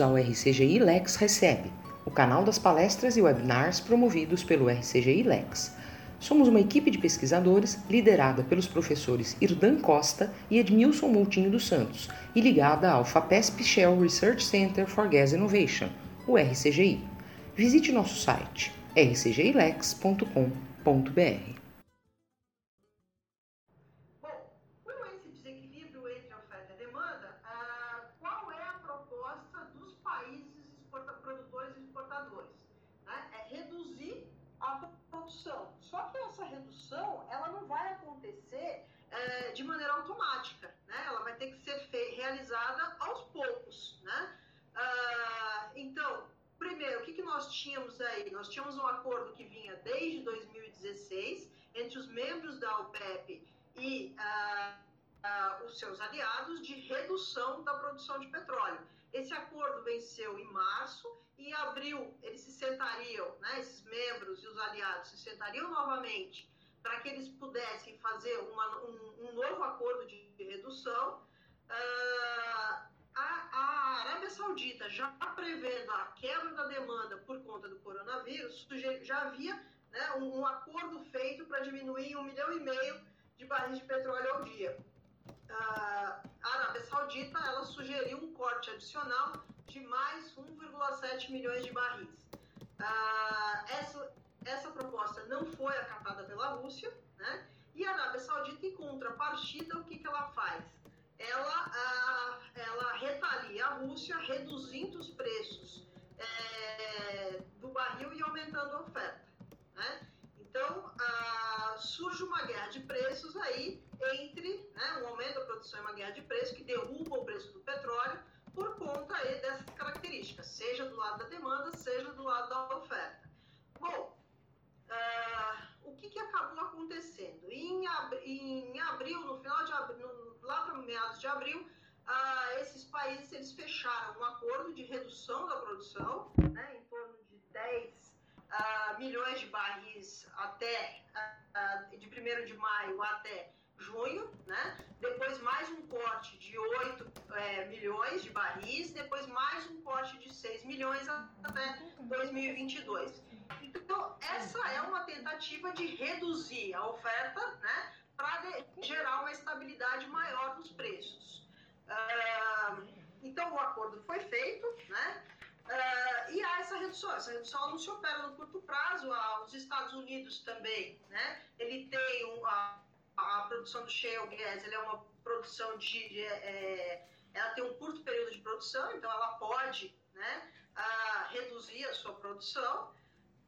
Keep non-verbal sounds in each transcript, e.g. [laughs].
Ao RCGI Lex Recebe, o canal das palestras e webinars promovidos pelo RCGI Lex. Somos uma equipe de pesquisadores liderada pelos professores Irdan Costa e Edmilson Moutinho dos Santos e ligada ao FAPESP Shell Research Center for Gas Innovation, o RCGI. Visite nosso site rcgilex.com.br. de maneira automática, né? Ela vai ter que ser realizada aos poucos, né? Ah, então, primeiro, o que, que nós tínhamos aí? Nós tínhamos um acordo que vinha desde 2016 entre os membros da OPEP e ah, ah, os seus aliados de redução da produção de petróleo. Esse acordo venceu em março e em abril eles se sentariam, né, esses membros e os aliados se sentariam novamente para que eles pudessem fazer uma, um, um, novo acordo de, redução. Uh, a, a, Arábia Saudita, já prevendo a quebra da demanda por conta do coronavírus, já havia né, um, um, acordo feito para diminuir um milhão e meio de barris de petróleo ao dia. Uh, a Arábia Saudita ela sugeriu um corte adicional de mais 1,7 milhões de barris. Uh, essa, essa proposta não foi acatada pela Rússia, né? E a Arábia Saudita, em contrapartida, o que, que ela faz? Ela, a, ela retalia a Rússia reduzindo os preços é, do barril e aumentando a oferta. Né? Então, a, surge uma guerra de preços aí entre né, um aumento da produção e uma guerra de preços que derruba o preço do petróleo por conta aí dessas características, seja do lado da demanda, seja do lado da oferta. Que, que, acabou acontecendo? Em, ab em, abril, no final de abril, no, lá para meados de abril, uh, esses países eles fecharam um acordo de redução da produção, né, em torno de 10 uh, ah, milhões de barris até de 1 de maio até junho, né? depois mais um corte de 8 é, milhões de barris, depois mais um corte de 6 milhões até 2022. Então, essa é uma tentativa de reduzir a oferta, né, para gerar uma estabilidade maior dos preços. Uh, então, o acordo foi feito, né, uh, e há essa redução. Essa redução não se opera no curto prazo. Ah, os Estados Unidos também, né, ele tem um, a, a, produção do shale gas, ele é uma produção de, de é, ela tem um curto período de produção, então ela pode, né, reduzir a sua produção.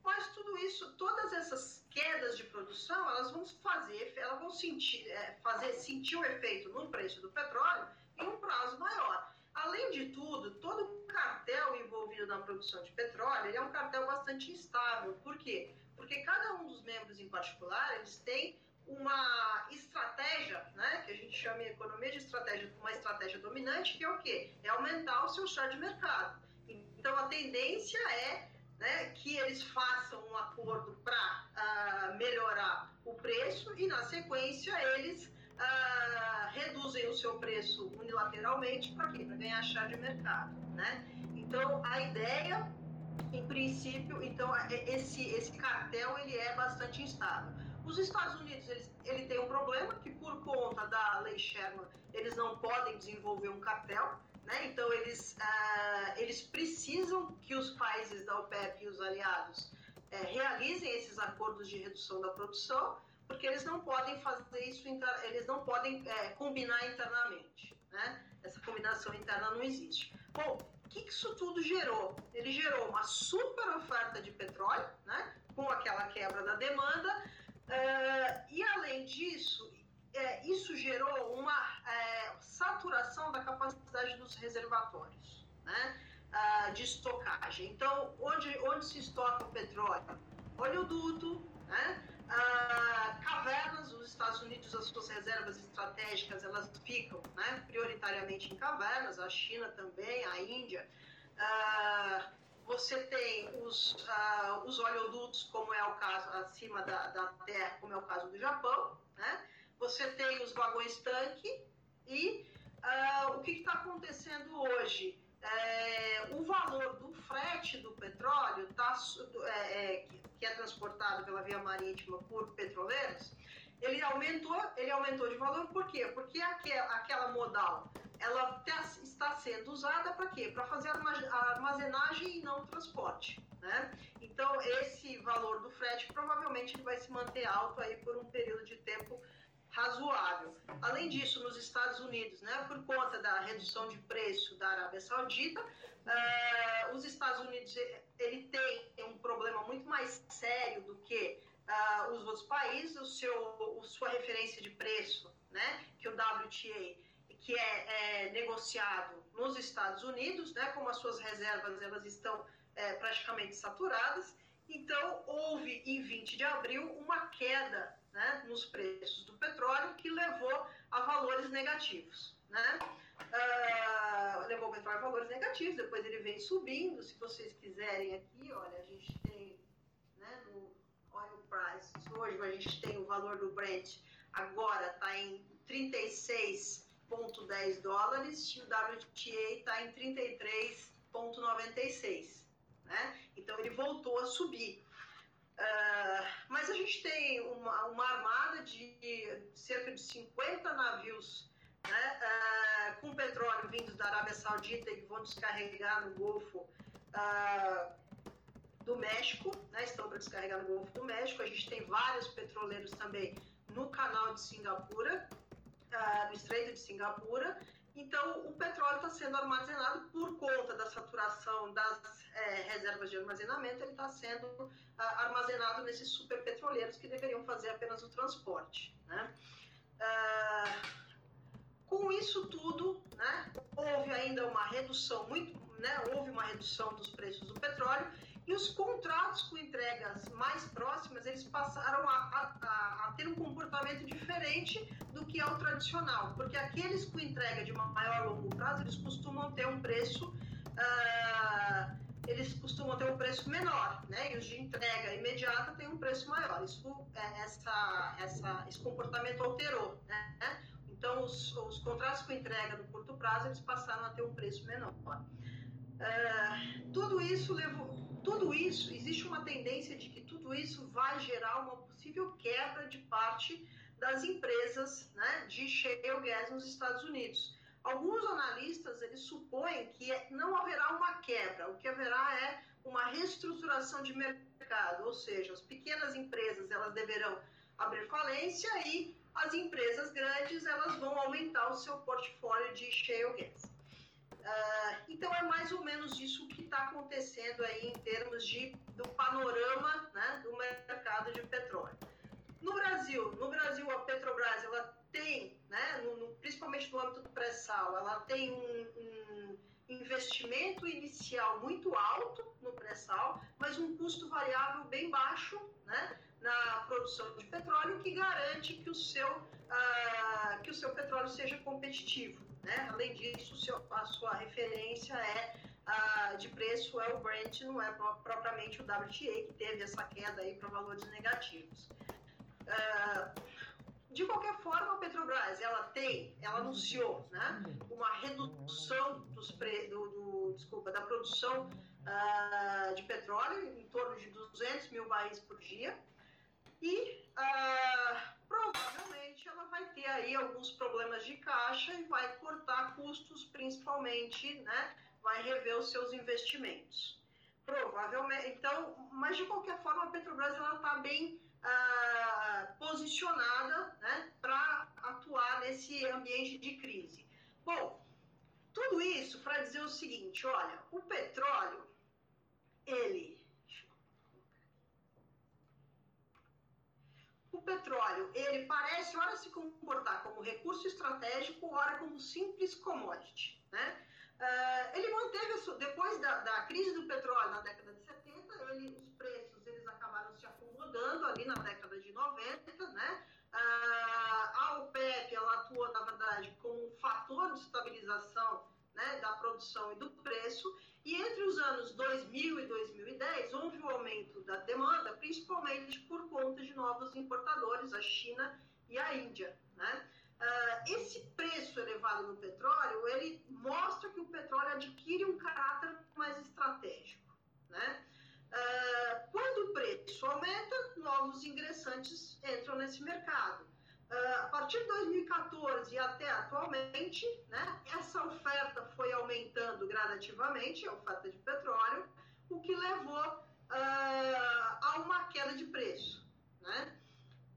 Mas tudo isso, todas essas quedas de produção, elas vão fazer, elas vão sentir, é, fazer sentir o efeito no preço do petróleo em um prazo maior. Além de tudo, todo cartel envolvido na produção de petróleo é um cartel bastante instável. Por quê? Porque cada um dos membros em particular, eles têm uma estratégia, né, que a gente chama em economia de estratégia, uma estratégia dominante, que é o quê? É aumentar o seu share de mercado. Então, a tendência é né, que eles façam um acordo para uh, ah, melhorar o preço e, na sequência, eles uh, reduzem o seu preço unilateralmente para quê? Para ganhar chá de mercado. Né? Então, a ideia, em princípio, então, é, esse, esse cartel ele é bastante instável. Os Estados Unidos eles, ele tem um problema que, por conta da lei Sherman, eles não podem desenvolver um cartel. Né? Então, eles, uh, eles precisam que os países da OPEP e os aliados uh, realizem esses acordos de redução da produção, porque eles não podem fazer isso, eles não podem uh, combinar internamente. Né? Essa combinação interna não existe. Bom, o que isso tudo gerou? Ele gerou uma super oferta de petróleo, né? com aquela quebra da demanda, e além disso, é, isso gerou uma é, saturação da capacidade dos reservatórios né, uh, de estocagem. Então, onde, onde se estoca o petróleo? Oleoduto, né, uh, cavernas, os Estados Unidos, as suas reservas estratégicas, elas ficam né, prioritariamente em cavernas, a China também, a Índia. Uh, você tem os, uh, os oleodutos, como é o caso acima da, da Terra, como é o caso do Japão, né? Você tem os vagões tanque e uh, o que está acontecendo hoje? é, o valor do frete do petróleo, tá, é, é, que é transportado pela via marítima por petroleiros, ele aumentou, ele aumentou de valor por quê? Porque aquela, aquela modal ela tá, está sendo usada para quê? Para fazer armazenagem e não transporte. Né? Então, esse valor do frete provavelmente vai se manter alto aí por um período de tempo razoável. Além disso, nos Estados Unidos, né, por conta da redução de preço da Arábia Saudita, uh, os Estados Unidos ele tem um problema muito mais sério do que uh, os outros países. O seu, o sua referência de preço, né, que o WTA, que é, é negociado nos Estados Unidos, né, como as suas reservas elas estão é, praticamente saturadas. Então, houve em 20 de abril uma queda né, nos preços do petróleo que levou a valores negativos. Né? Uh, levou o petróleo a valores negativos, depois ele vem subindo. Se vocês quiserem aqui, olha, a gente tem né, no oil price, hoje a gente tem o valor do Brent, agora está em 36,10 dólares e o WTA está em 33,96. Né? Então ele voltou a subir. Uh, mas a gente tem uma, uma, armada de cerca de 50 navios né, uh, com petróleo vindos da Arábia Saudita e que vão descarregar no Golfo uh, do México, né, estão para descarregar no Golfo do México. A gente tem vários petroleiros também no canal de Singapura, no Estreito de Singapura. Então, o petróleo está sendo armazenado por conta da saturação das é, reservas de armazenamento, ele está sendo ah, armazenado nesses superpetroleiros que deveriam fazer apenas o transporte. Né? Ah, com isso tudo, né, houve ainda uma redução muito, né, houve uma redução dos preços do petróleo os contratos com entregas mais próximas, eles passaram a, a, a, ter um comportamento diferente do que é o tradicional, porque aqueles com entrega de maior longo prazo, eles costumam ter um preço, uh, eles costumam ter um preço menor, né? E os de entrega imediata têm um preço maior. Isso, é, essa, essa, esse comportamento alterou, né? Então, os, os contratos com entrega no curto prazo, eles passaram a ter um preço menor. Uh, tudo isso levou, tudo isso, existe uma tendência de que tudo isso vai gerar uma possível quebra de parte das empresas né, de shale gas nos Estados Unidos. Alguns analistas eles supõem que não haverá uma quebra, o que haverá é uma reestruturação de mercado, ou seja, as pequenas empresas elas deverão abrir falência e as empresas grandes elas vão aumentar o seu portfólio de shale gas. Uh, então é mais ou menos isso que está acontecendo aí em termos de, do panorama né, do mercado de petróleo. No Brasil, no Brasil a Petrobras ela tem, né, no, no, principalmente no âmbito do pré-sal, ela tem um, um, investimento inicial muito alto no pré-sal, mas um custo variável bem baixo né, na produção de petróleo que garante que o seu, uh, que o seu petróleo seja competitivo. Né? Além disso, seu, a sua referência é de preço é o Brent, não é propriamente o WTA, que teve essa queda aí para valores negativos. Uh, de qualquer forma, a Petrobras ela tem, ela anunciou né, uma redução dos pre, do, do, desculpa, da produção uh, de petróleo em torno de 200 mil barris por dia e uh, provavelmente ela vai ter aí alguns problemas de caixa e vai cortar custos, principalmente, né? Vai rever os seus investimentos. Provavelmente. Então, mas de qualquer forma, a Petrobras ela está bem ah, posicionada, né? Para atuar nesse ambiente de crise. Bom, tudo isso para dizer o seguinte: olha, o petróleo ele o petróleo, ele parece, ora, se comportar como recurso estratégico, ora como simples commodity, né? Uh, ele manteve, depois da, da, crise do petróleo na década de 70, ele, os preços eles acabaram se acomodando ali na década de 90, né? Uh, a OPEP, ela atua, na verdade, como um fator de estabilização né, da produção e do preço, e entre os anos 2000 e 2010 houve um aumento da demanda, principalmente por conta de novos importadores, a China e a Índia. Né? Uh, esse preço elevado no petróleo, ele mostra que o petróleo adquire um caráter mais estratégico, né? Uh, quando o preço aumenta, novos ingressantes entram nesse mercado. Partir de 2014 e até atualmente, né, essa oferta foi aumentando gradativamente, a oferta de petróleo, o que levou uh, a uma queda de preço. Né?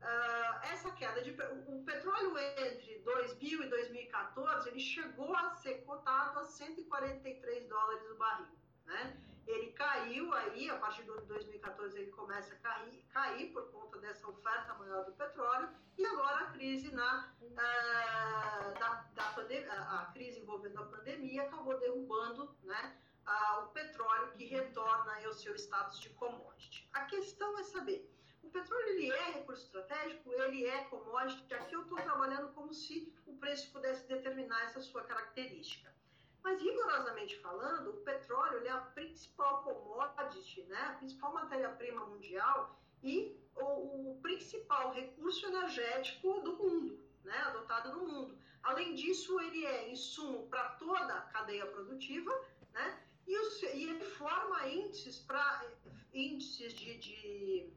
Uh, essa queda de o petróleo entre 2000 e 2014 ele chegou a ser cotado a 143 dólares o barril, né? Ele caiu aí, a partir de 2014 ele começa a cair, cair por conta dessa oferta maior do petróleo e agora a crise na uh, da, da a crise envolvendo a pandemia acabou derrubando, né? O petróleo que retorna ao seu status de commodity. A questão é saber o petróleo ele é recurso estratégico, ele é commodity. Aqui eu estou trabalhando como se o preço pudesse determinar essa sua característica. Mas rigorosamente falando, o petróleo é a principal commodity, né, a principal matéria-prima mundial e o, o, principal recurso energético do mundo, né, adotado no mundo. Além disso, ele é insumo para toda a cadeia produtiva, né, e, o, e ele forma índices para índices de, de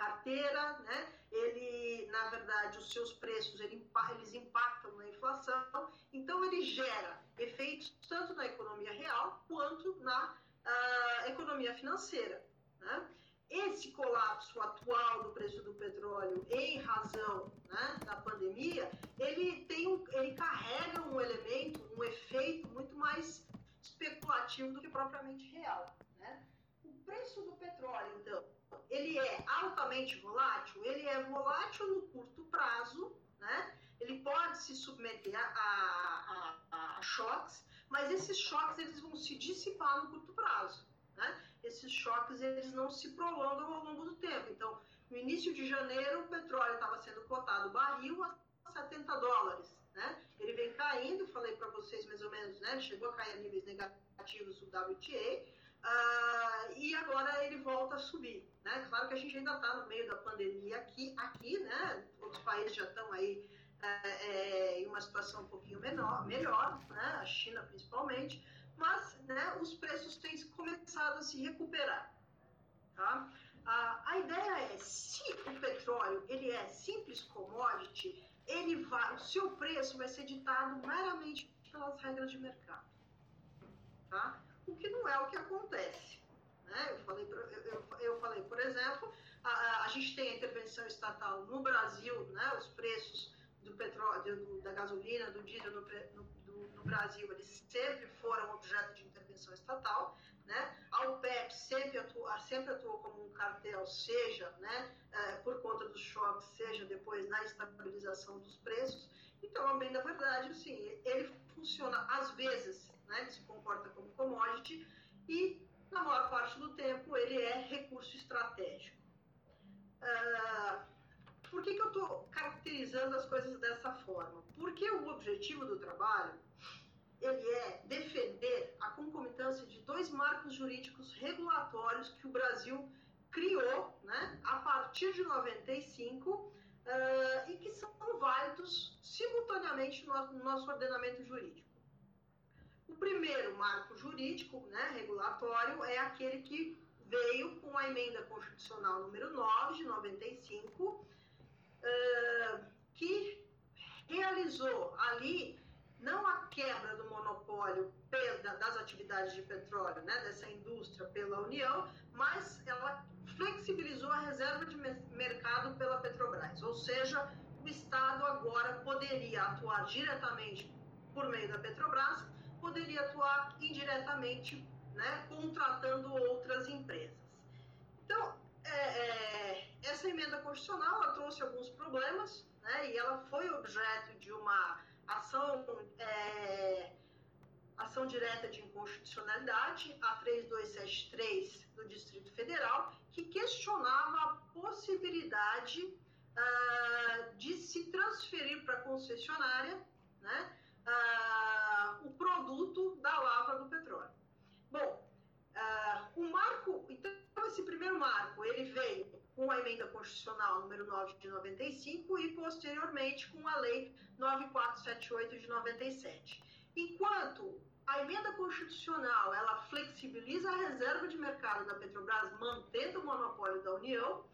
carteira, né? Ele, na verdade, os seus preços ele, eles impactam na inflação, então ele gera efeitos tanto na economia real quanto na uh, economia financeira. Né? Esse colapso atual do preço do petróleo, em razão né, da pandemia, ele tem um, ele carrega um elemento, um efeito muito mais especulativo do que propriamente real. Né? O preço do petróleo, então, ele é altamente volátil? Ele é volátil no curto prazo, né? Ele pode se submeter a, a, a, choques, mas esses choques eles vão se dissipar no curto prazo. Né? Esses choques eles não se prolongam ao longo do tempo. Então, no início de janeiro, o petróleo estava sendo cotado barril a 70 dólares. Né? Ele vem caindo, falei para vocês mais ou menos, né? chegou a cair a níveis negativos do WTA, Uh, e agora ele volta a subir. Né? Claro que a gente ainda está no meio da pandemia aqui, aqui né? outros países já estão aí é, é, em uma situação um pouquinho menor, melhor, né? a China principalmente, mas né, os preços têm começado a se recuperar. Tá? A, a ideia é, se o petróleo ele é simples commodity, ele vai, o seu preço vai ser ditado meramente pelas regras de mercado. Tá? O que não é o que acontece. Né? Eu, falei, eu, eu falei, por exemplo, a, a, gente tem a intervenção estatal no Brasil, né? os preços do petróleo, da gasolina, do diesel no, no, do, no, Brasil, eles sempre foram objeto de intervenção estatal. Né? A OPEP sempre atuou, sempre atuou como um cartel, seja né, é, por conta dos choques, seja depois na estabilização dos preços. Então, bem da verdade, sim, ele funciona às vezes né, que se comporta como commodity, e na maior parte do tempo ele é recurso estratégico. Uh, por que, que eu estou caracterizando as coisas dessa forma? Porque o objetivo do trabalho ele é defender a concomitância de dois marcos jurídicos regulatórios que o Brasil criou né, a partir de 95 uh, e que são válidos simultaneamente no nosso ordenamento jurídico. O primeiro marco jurídico, né, regulatório, é aquele que veio com a emenda constitucional número 9 de 95, uh, que realizou ali não a quebra do monopólio das atividades de petróleo, né, dessa indústria pela União, mas ela flexibilizou a reserva de mercado pela Petrobras, ou seja, o Estado agora poderia atuar diretamente por meio da Petrobras poderia atuar indiretamente, né, contratando outras empresas. Então, é, é, essa emenda constitucional trouxe alguns problemas, né, e ela foi objeto de uma ação, é, ação direta de inconstitucionalidade, a 3273 do Distrito Federal, que questionava a possibilidade uh, de se transferir para a concessionária, né, uh, o produto da lavra do petróleo. Bom, uh, o marco, então esse primeiro marco, ele veio com a emenda constitucional número 9 de 95 e posteriormente com a lei 9478 de 97. Enquanto a emenda constitucional ela flexibiliza a reserva de mercado da Petrobras, mantendo o monopólio da União,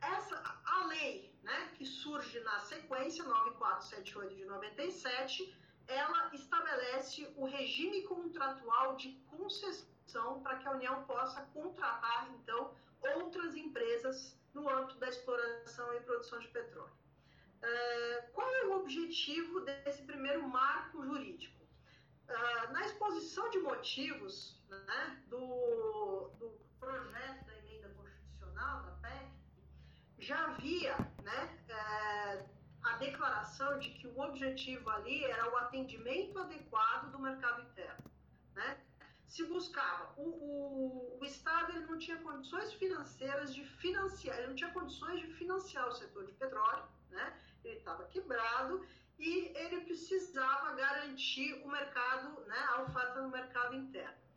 essa, a lei né, que surge na sequência, 9478 de 97, ela estabelece o regime contratual de concessão para que a União possa contratar, então, outras empresas no âmbito da exploração e produção de petróleo. Uh, qual é o objetivo desse primeiro marco jurídico? Uh, na exposição de motivos né, do, do projeto da emenda constitucional, da PEC, já havia né, é, a declaração de que o objetivo ali era o atendimento adequado do mercado interno. Né? Se buscava, o, o, o Estado ele não tinha condições financeiras de financiar, ele não tinha condições de financiar o setor de petróleo, né? ele estava quebrado e ele precisava garantir o mercado, né, a oferta no mercado interno.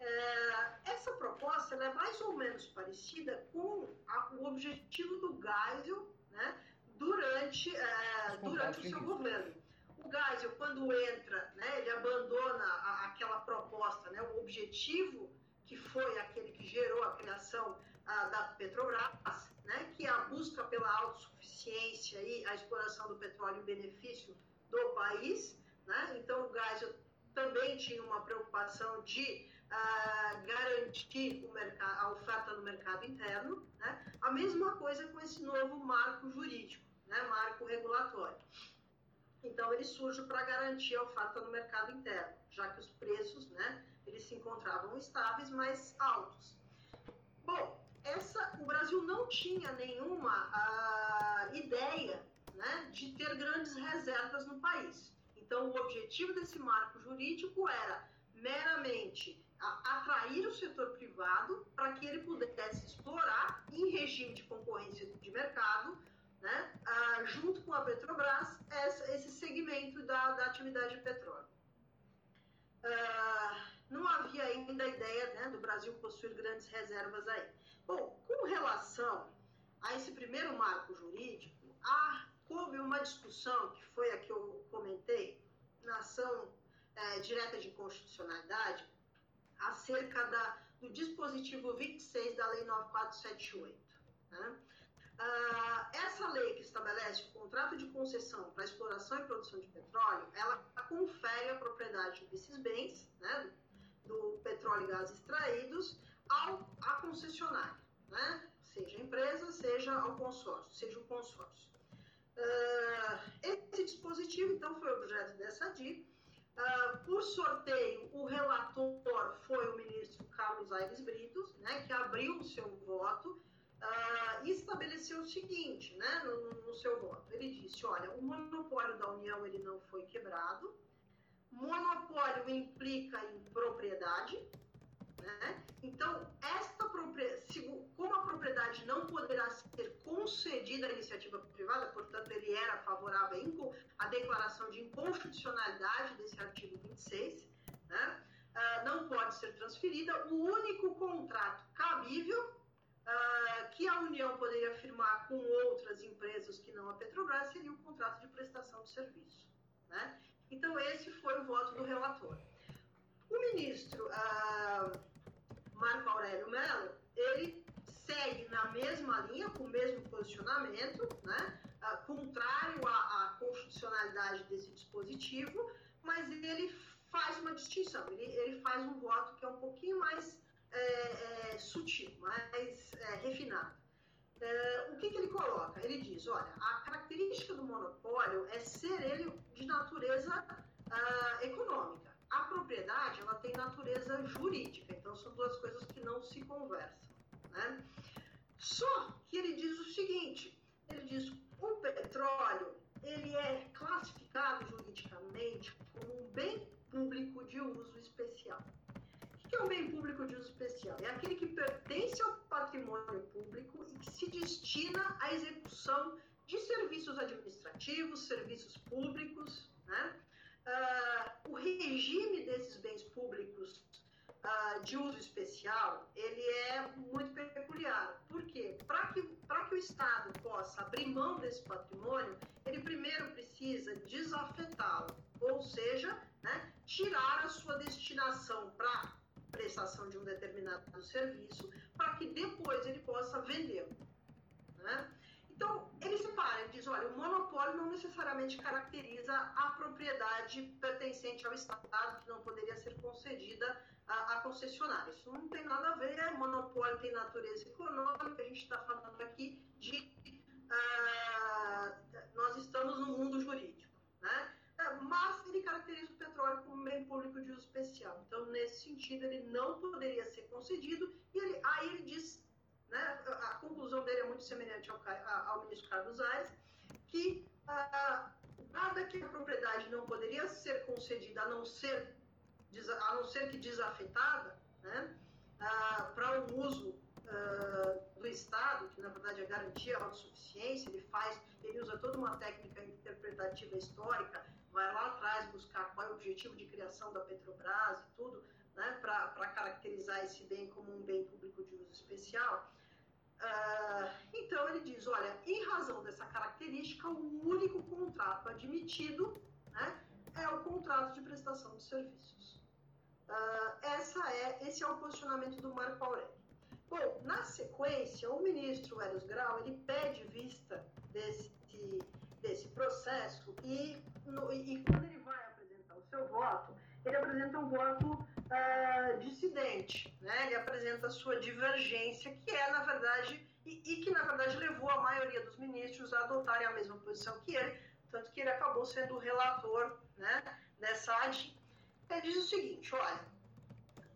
É, essa proposta é mais ou menos parecida com a, o objetivo do Geisel né, durante, é, durante o seu governo. O Geisel, quando entra, né, ele abandona a, aquela proposta, né, o objetivo que foi aquele que gerou a criação a, da Petrobras, né, que é a busca pela autossuficiência e a exploração do petróleo em benefício do país. Né? Então, o Geisel também tinha uma preocupação de uh, garantir mercado, a oferta no mercado interno. Né? A mesma coisa com esse novo marco jurídico, né? marco regulatório. Então, ele surge para garantir a oferta no mercado interno, já que os preços né, eles se encontravam estáveis, mas altos. Bom, essa, o Brasil não tinha nenhuma uh, ideia né, de ter grandes reservas no país. Então, o objetivo desse marco jurídico era meramente atrair o setor privado para que ele pudesse explorar em regime de concorrência de mercado, né, ah, junto com a Petrobras, essa, esse segmento da, da atividade de petróleo. Ah, não havia ainda a ideia né, do Brasil possuir grandes reservas aí. Bom, com relação a esse primeiro marco jurídico, houve uma discussão, que foi a que eu comentei, na ação é, direta de constitucionalidade, acerca da, do dispositivo 26 da Lei 9478. Né? Ah, essa lei que estabelece o contrato de concessão para exploração e produção de petróleo, ela confere a propriedade desses bens, né, do, petróleo e gás extraídos, ao, à concessionária, né, seja a empresa, seja ao consórcio, seja o consórcio. Uh, esse dispositivo, então, foi objeto dessa DI, Uh, por sorteio, o relator foi o ministro Carlos Aires Britos, né, que abriu o seu voto uh, e estabeleceu o seguinte né, no, no, seu voto. Ele disse, olha, o monopólio da União ele não foi quebrado, monopólio implica em propriedade, né? Então, esta como a propriedade não poderá ser concedida à iniciativa privada, portanto, ele era favorável à declaração de inconstitucionalidade desse artigo 26, né? Uh, não pode ser transferida. O único contrato cabível uh, que a União poderia firmar com outras empresas que não a Petrobras seria o contrato de prestação de serviço. Né? Então, esse foi o voto do relator. O ministro uh, Marco Aurélio Mello, ele segue na mesma linha, com o mesmo posicionamento, né? Uh, contrário à, à, constitucionalidade desse dispositivo, mas ele faz uma distinção, ele, ele faz um voto que é um pouquinho mais é, é, sutil, mais é, refinado. É, o que, que, ele coloca? Ele diz: olha, a característica do monopólio é ser ele de natureza uh, econômica. A propriedade ela tem natureza jurídica, então são duas coisas que não se conversam. Né? Só que ele diz o seguinte: ele diz o petróleo ele é classificado juridicamente como um bem público de uso especial. O que é um bem público de uso especial? É aquele que pertence ao patrimônio público e que se destina à execução de serviços administrativos, serviços públicos, né? Uh, o regime desses bens públicos uh, de uso especial, ele é muito peculiar. Por quê? Para abrir mão desse patrimônio, ele primeiro precisa desafetá-lo, ou seja, né, tirar a sua destinação para prestação de um determinado serviço, para que depois ele possa vender. Né? Então, ele separa, ele diz, olha, o monopólio não necessariamente caracteriza a propriedade pertencente ao Estado, que não poderia ser concedida a, a concessionária. Isso não tem nada a ver, o monopólio tem natureza econômica, a gente está falando aqui de... Uh, nós estamos no mundo jurídico, né? É, mas ele caracteriza o petróleo como bem público de uso especial. Então, nesse sentido, ele não poderia ser concedido, e ele, aí ele diz né, a conclusão dele é muito semelhante ao, ao ministro Carlos Aires, que ah, nada que a propriedade não poderia ser concedida a não ser, a não ser que desafetada, né, ah, para um uso ah, do Estado, que na verdade é garantia a autossuficiência, ele faz, ele usa toda uma técnica interpretativa histórica, vai lá atrás buscar qual é o objetivo de criação da Petrobras e tudo, né, para caracterizar esse bem como um bem público de uso especial. Uh, então ele diz, olha, em razão dessa característica, o único contrato admitido né, é o contrato de prestação de serviços. Uh, essa é, esse é o posicionamento do Marco Aurélio. Bom, na sequência, o ministro Eros Grau ele pede vista desse, desse processo e, no, e quando ele vai apresentar o seu voto, ele apresenta um voto uh, dissidente, né? ele apresenta a sua divergência, que é, na verdade, e, e, que, na verdade, levou a maioria dos ministros a adotarem a mesma posição que ele, tanto que ele acabou sendo o relator né, dessa AD. Ele diz o seguinte, olha,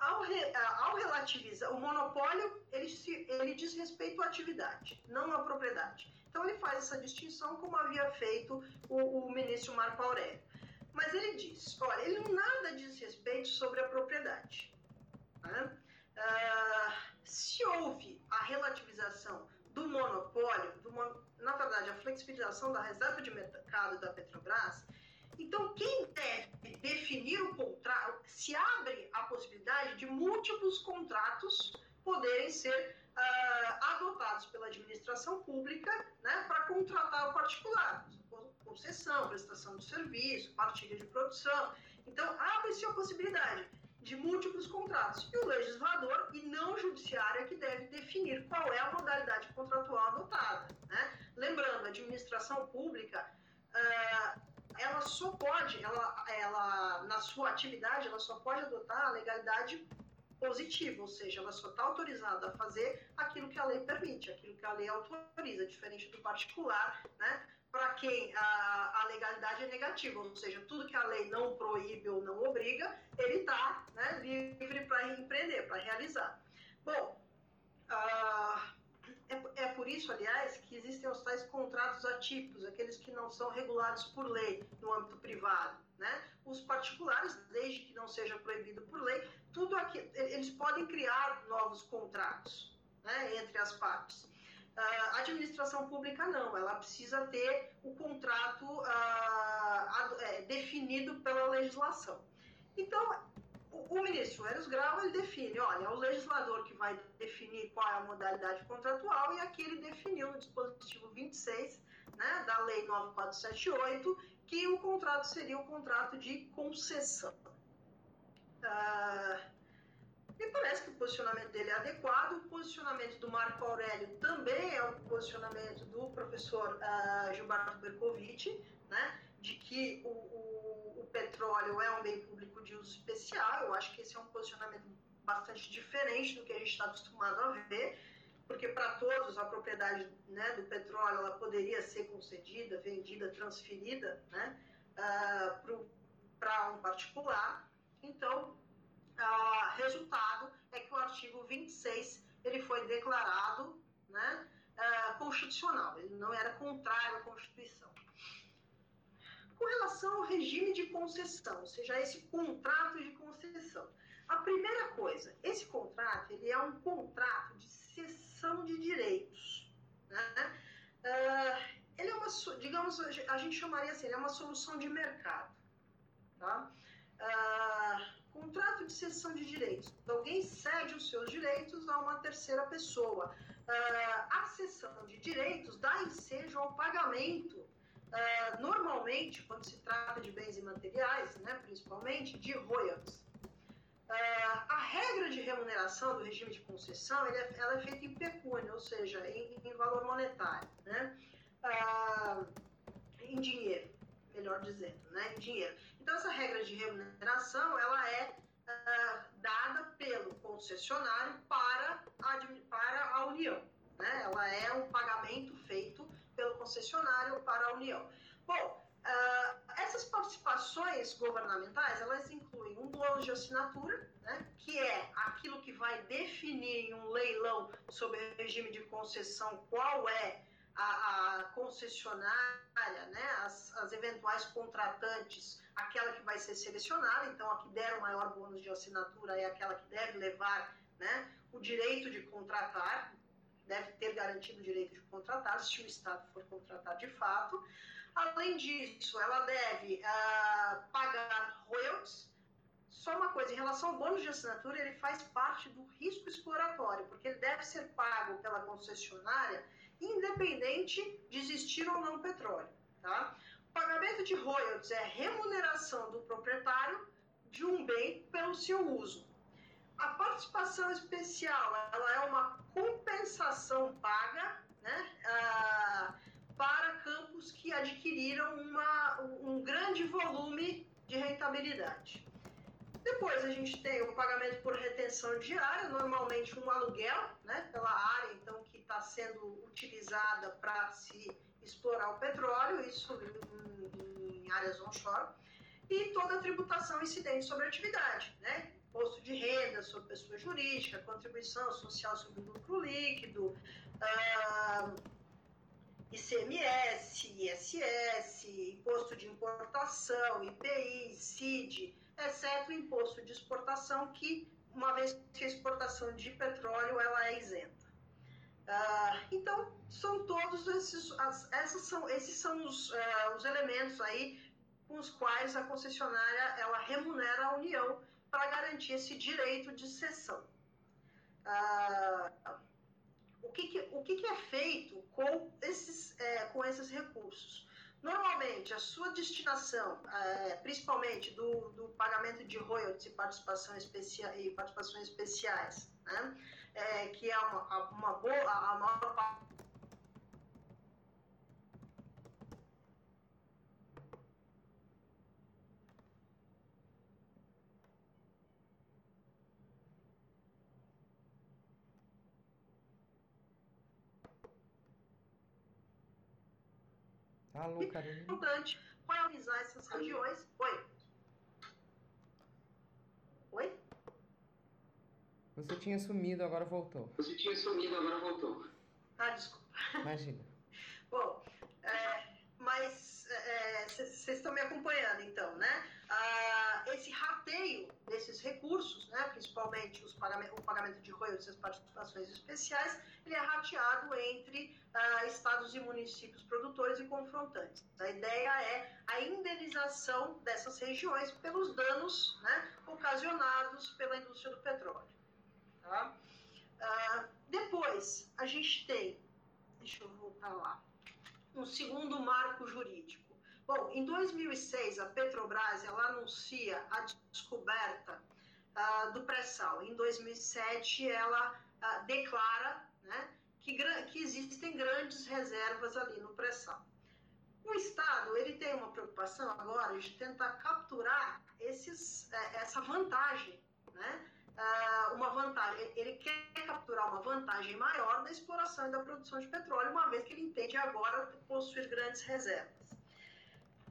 ao, re, ao relativizar, o monopólio, ele, se, ele diz respeito à atividade, não à propriedade. Então, ele faz essa distinção como havia feito o, o ministro Marco Aurélio. Mas ele diz, olha, ele nada diz respeito sobre a propriedade. Uh, se houve a relativização do monopólio, do, na verdade, a flexibilização da reserva de mercado da Petrobras, então quem deve definir o contrato, se abre a possibilidade de múltiplos contratos poderem ser uh, adotados pela administração pública né, para contratar o particular concessão, prestação de serviço, partilha de produção. Então, abre-se a possibilidade de múltiplos contratos. E o legislador e não o judiciário é que deve definir qual é a modalidade contratual adotada. Né? Lembrando, a administração pública, uh, ela só pode, ela, ela, na sua atividade, ela só pode adotar a legalidade positiva, ou seja, ela só está autorizada a fazer aquilo que a lei permite, aquilo que a lei autoriza, diferente do particular, né? Para quem a, a, legalidade é negativa, ou seja, tudo que a lei não proíbe ou não obriga, ele está né, livre para empreender, para realizar. Bom, uh, é, é, por isso, aliás, que existem os tais contratos atípicos, aqueles que não são regulados por lei no âmbito privado. Né? Os particulares, desde que não seja proibido por lei, tudo aqui, eles podem criar novos contratos né, entre as partes. A administração pública não, ela precisa ter o contrato uh, é, definido pela legislação. Então, o, o ministro Eros Grau ele define, olha, é o legislador que vai definir qual é a modalidade contratual e aqui ele definiu no dispositivo 26 né, da Lei 9478 que o contrato seria o contrato de concessão. Uh, me parece que o posicionamento dele é adequado. O posicionamento do Marco Aurélio também é o posicionamento do professor uh, Gilberto Bercovitch, né, de que o, o, o, petróleo é um bem público de uso especial. Eu acho que esse é um posicionamento bastante diferente do que a gente está acostumado a ver, porque para todos a propriedade né, do petróleo ela poderia ser concedida, vendida, transferida né, uh, ah, para um particular. Então, resultado é que o artigo 26 ele foi declarado né, ah, constitucional, ele não era contrário à Constituição. Com relação ao regime de concessão, ou seja, esse contrato de concessão, a primeira coisa, esse contrato ele é um contrato de cessão de direitos. Né? Uh, ele é uma, digamos, a gente chamaria assim, ele é uma solução de mercado. Tá? Uh, contrato de cessão de direitos. Alguém cede os seus direitos a uma terceira pessoa. Uh, a cessão de direitos dá ensejo ao pagamento Uh, normalmente, quando se trata de bens imateriais, né, principalmente, de royalties. Uh, a regra de remuneração do regime de concessão é, ela é feita em pecúnia, ou seja, em, em valor monetário, né? Uh, em dinheiro, melhor dizendo, né? em dinheiro. Então, essa regra de remuneração ela é dada pelo concessionário para a, para a União. Né? Ela é um pagamento feito pelo concessionário para a União. Bom, uh, essas participações governamentais, elas incluem um bônus de assinatura, né, que é aquilo que vai definir em um leilão sobre regime de concessão qual é a, a concessionária, né, as, as, eventuais contratantes, aquela que vai ser selecionada, então a que der o maior bônus de assinatura é aquela que deve levar né, o direito de contratar, deve ter garantido o direito de contratar, se o Estado for contratar de fato. Além disso, ela deve uh, pagar royalties. Só uma coisa, em relação ao bônus de assinatura, ele faz parte do risco exploratório, porque ele deve ser pago pela concessionária, independente de existir ou não petróleo. Tá? O pagamento de royalties é remuneração do proprietário de um bem pelo seu uso. A participação especial ela é uma compensação paga né, uh, para campos que adquiriram uma, um grande volume de rentabilidade. Depois a gente tem o pagamento por retenção diária, normalmente um aluguel né, pela área então que está sendo utilizada para se explorar o petróleo, isso em, em áreas onshore, e toda a tributação incidente sobre a atividade, né? imposto de renda sobre pessoa jurídica, contribuição social sobre lucro líquido, uh, ICMS, ISS, imposto de importação, IPI, CID, exceto o imposto de exportação, que, uma vez que a exportação de petróleo ela é isenta. Uh, então, são todos esses, as, essas são, esses são os, uh, os elementos aí com os quais a concessionária ela remunera a União para garantir esse direito de cessão. Ah, o que, que o que, que, é feito com esses, é, com esses recursos? Normalmente, a sua destinação, é, principalmente do, do, pagamento de royalties e, participação especia, e participações especiais, né, é, que é uma, uma boa, a maior parte Alô, Carolina. É importante valorizar essas regiões. Oi. Oi? Você tinha sumido, agora voltou. Você tinha sumido, agora voltou. Ah, desculpa. Imagina. [laughs] Bom, é, mas vocês é, estão me acompanhando, então, né? Ah, esse rateio desses recursos, né, principalmente os pagamento, o pagamento de royalties e as participações especiais, ele é rateado entre ah, estados e municípios produtores e confrontantes. A ideia é a indenização dessas regiões pelos danos né, ocasionados pela indústria do petróleo. Tá? Ah, depois, a gente tem, deixa eu voltar lá, um segundo marco jurídico. Bom, em 2006, a Petrobras ela anuncia a descoberta uh, do pré-sal. Em 2007, ela uh, declara né, que, que existem grandes reservas ali no pré-sal. O Estado ele tem uma preocupação agora de tentar capturar esses, eh, essa vantagem, né? Uh, uma vantagem, ele quer capturar uma vantagem maior da exploração e da produção de petróleo, uma vez que ele entende agora possuir grandes reservas.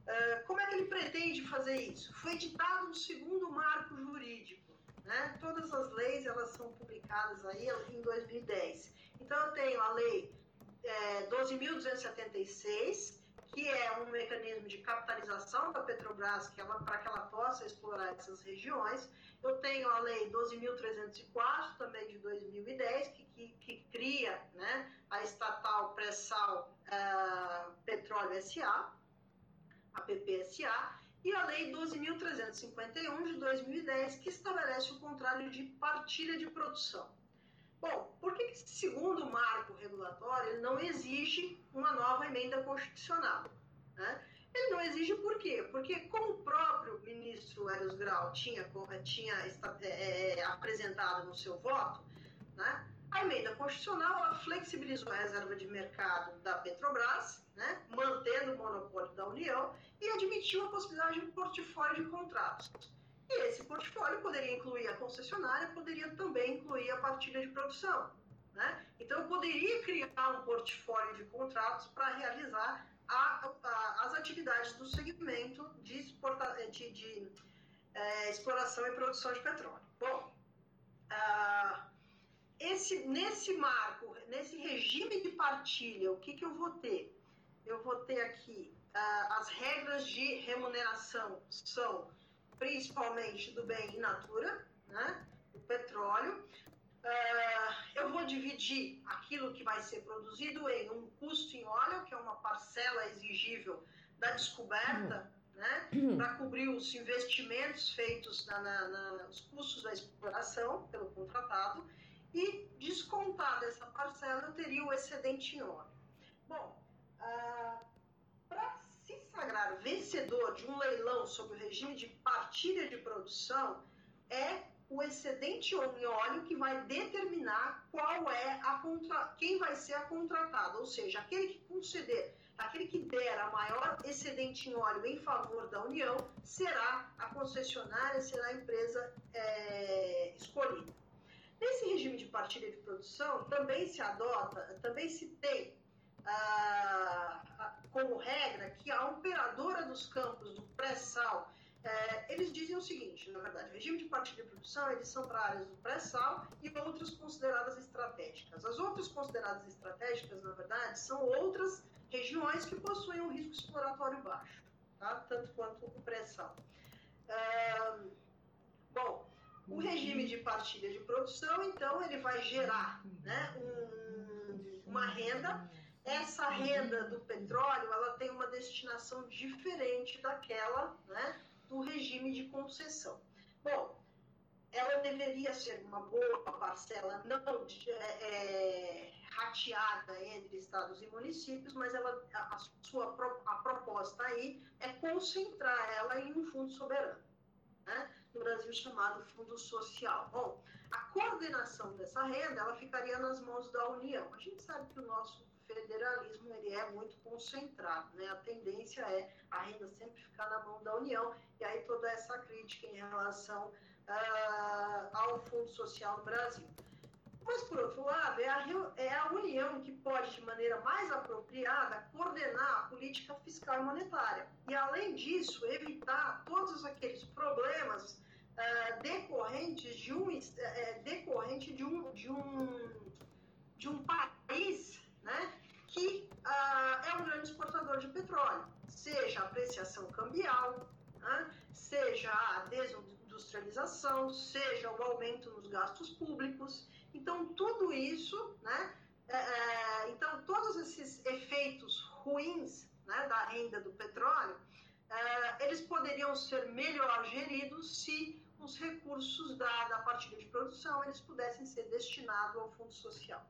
Uh, como é que ele pretende fazer isso? Foi editado um segundo marco jurídico. Né? Todas as leis elas são publicadas aí em 2010. Então eu tenho a lei é, 12.276, que é um mecanismo de capitalização da Petrobras que ela, para que ela possa explorar essas regiões. Eu tenho a lei 12.304, também de 2010, que, que, que cria né, a estatal pré-sal uh, Petróleo SA a PPSA, e a Lei 12.351 de 2010, que estabelece o contrário de partilha de produção. Bom, por que segundo marco regulatório não exige uma nova emenda constitucional. Né? Ele não exige por quê? Porque, como o próprio ministro Eros Grau tinha, tinha é, é, apresentado no seu voto, né, a emenda constitucional flexibilizou a reserva de mercado da Petrobras, né, mantendo o monopólio da União, e admitiu a possibilidade de um portfólio de contratos. E esse portfólio poderia incluir a concessionária, poderia também incluir a partilha de produção. Né? Então, eu poderia criar um portfólio de contratos para realizar a, a, as atividades do segmento de, exporta, de, de é, exploração e produção de petróleo. Bom, uh, esse, nesse marco, nesse regime de partilha, o que, que eu vou ter? Eu vou ter aqui uh, as regras de remuneração são principalmente do bem in natura, né, o petróleo. Uh, eu vou dividir aquilo que vai ser produzido em um custo em óleo, que é uma parcela exigível da descoberta, né, para cobrir os investimentos feitos na, na, na, os custos da exploração pelo contratado, e descontar dessa parcela eu teria o excedente em óleo. Bom, uh, para se sagrar vencedor de um leilão sob o regime de partilha de produção, é o excedente em óleo que vai determinar qual é a contra... quem vai ser a contratada, ou seja, aquele que conceder, aquele que der a maior excedente em óleo em favor da União, será a concessionária, será a empresa é, escolhida. Nesse regime de partilha de produção, também se adota, também se tem ah, como regra que a operadora dos campos do pré-sal é, eles dizem o seguinte, na verdade, regime de partilha de produção, eles são para áreas do pré-sal e outras consideradas estratégicas. As outras consideradas estratégicas, na verdade, são outras regiões que possuem um risco exploratório baixo, tá? tanto quanto o pré-sal. É, bom, o regime de partilha de produção, então, ele vai gerar né, um, uma renda essa renda do petróleo ela tem uma destinação diferente daquela né, do regime de concessão. Bom, ela deveria ser uma boa parcela não é, é, rateada entre estados e municípios, mas ela, a, sua a proposta aí é concentrar ela em um fundo soberano, né, no Brasil chamado Fundo Social. Bom, a coordenação dessa renda ela ficaria nas mãos da União. A gente sabe que o nosso federalismo ele é muito concentrado, né? A tendência é a renda sempre ficar na mão da União e aí toda essa crítica em relação uh, ao Fundo Social no Brasil. Mas, por outro lado, é a, é a União que pode, de maneira mais apropriada, coordenar a política fiscal e monetária. E, além disso, evitar todos aqueles problemas uh, decorrentes de um, uh, decorrente de um, de um, de um país né, que ah, é um grande exportador de petróleo, seja a apreciação cambial, né, seja a desindustrialização, seja o aumento nos gastos públicos. Então, tudo isso, né, é, é então, todos esses efeitos ruins né, da renda do petróleo, é, eles poderiam ser melhor geridos se os recursos da, da partilha de produção eles pudessem ser destinados ao fundo social.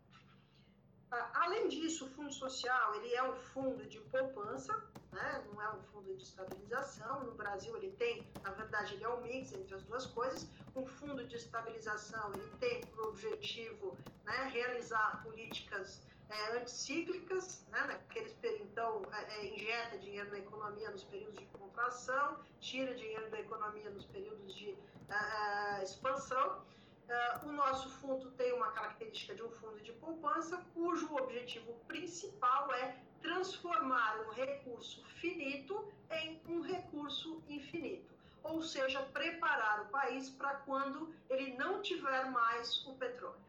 Além disso, o Fundo Social ele é um fundo de poupança, né? não é um fundo de estabilização. No Brasil ele tem, na verdade, ele é um mix entre as duas coisas. Um fundo de estabilização ele tem por objetivo né, realizar políticas é, anticíclicas, né, naqueles, então é, é, injeta dinheiro na economia nos períodos de contração, tira dinheiro da economia nos períodos de é expansão. Uh, o nosso fundo tem uma característica de um fundo de poupança, cujo objetivo principal é transformar um recurso finito em um recurso infinito, ou seja, preparar o país para quando ele não tiver mais o petróleo.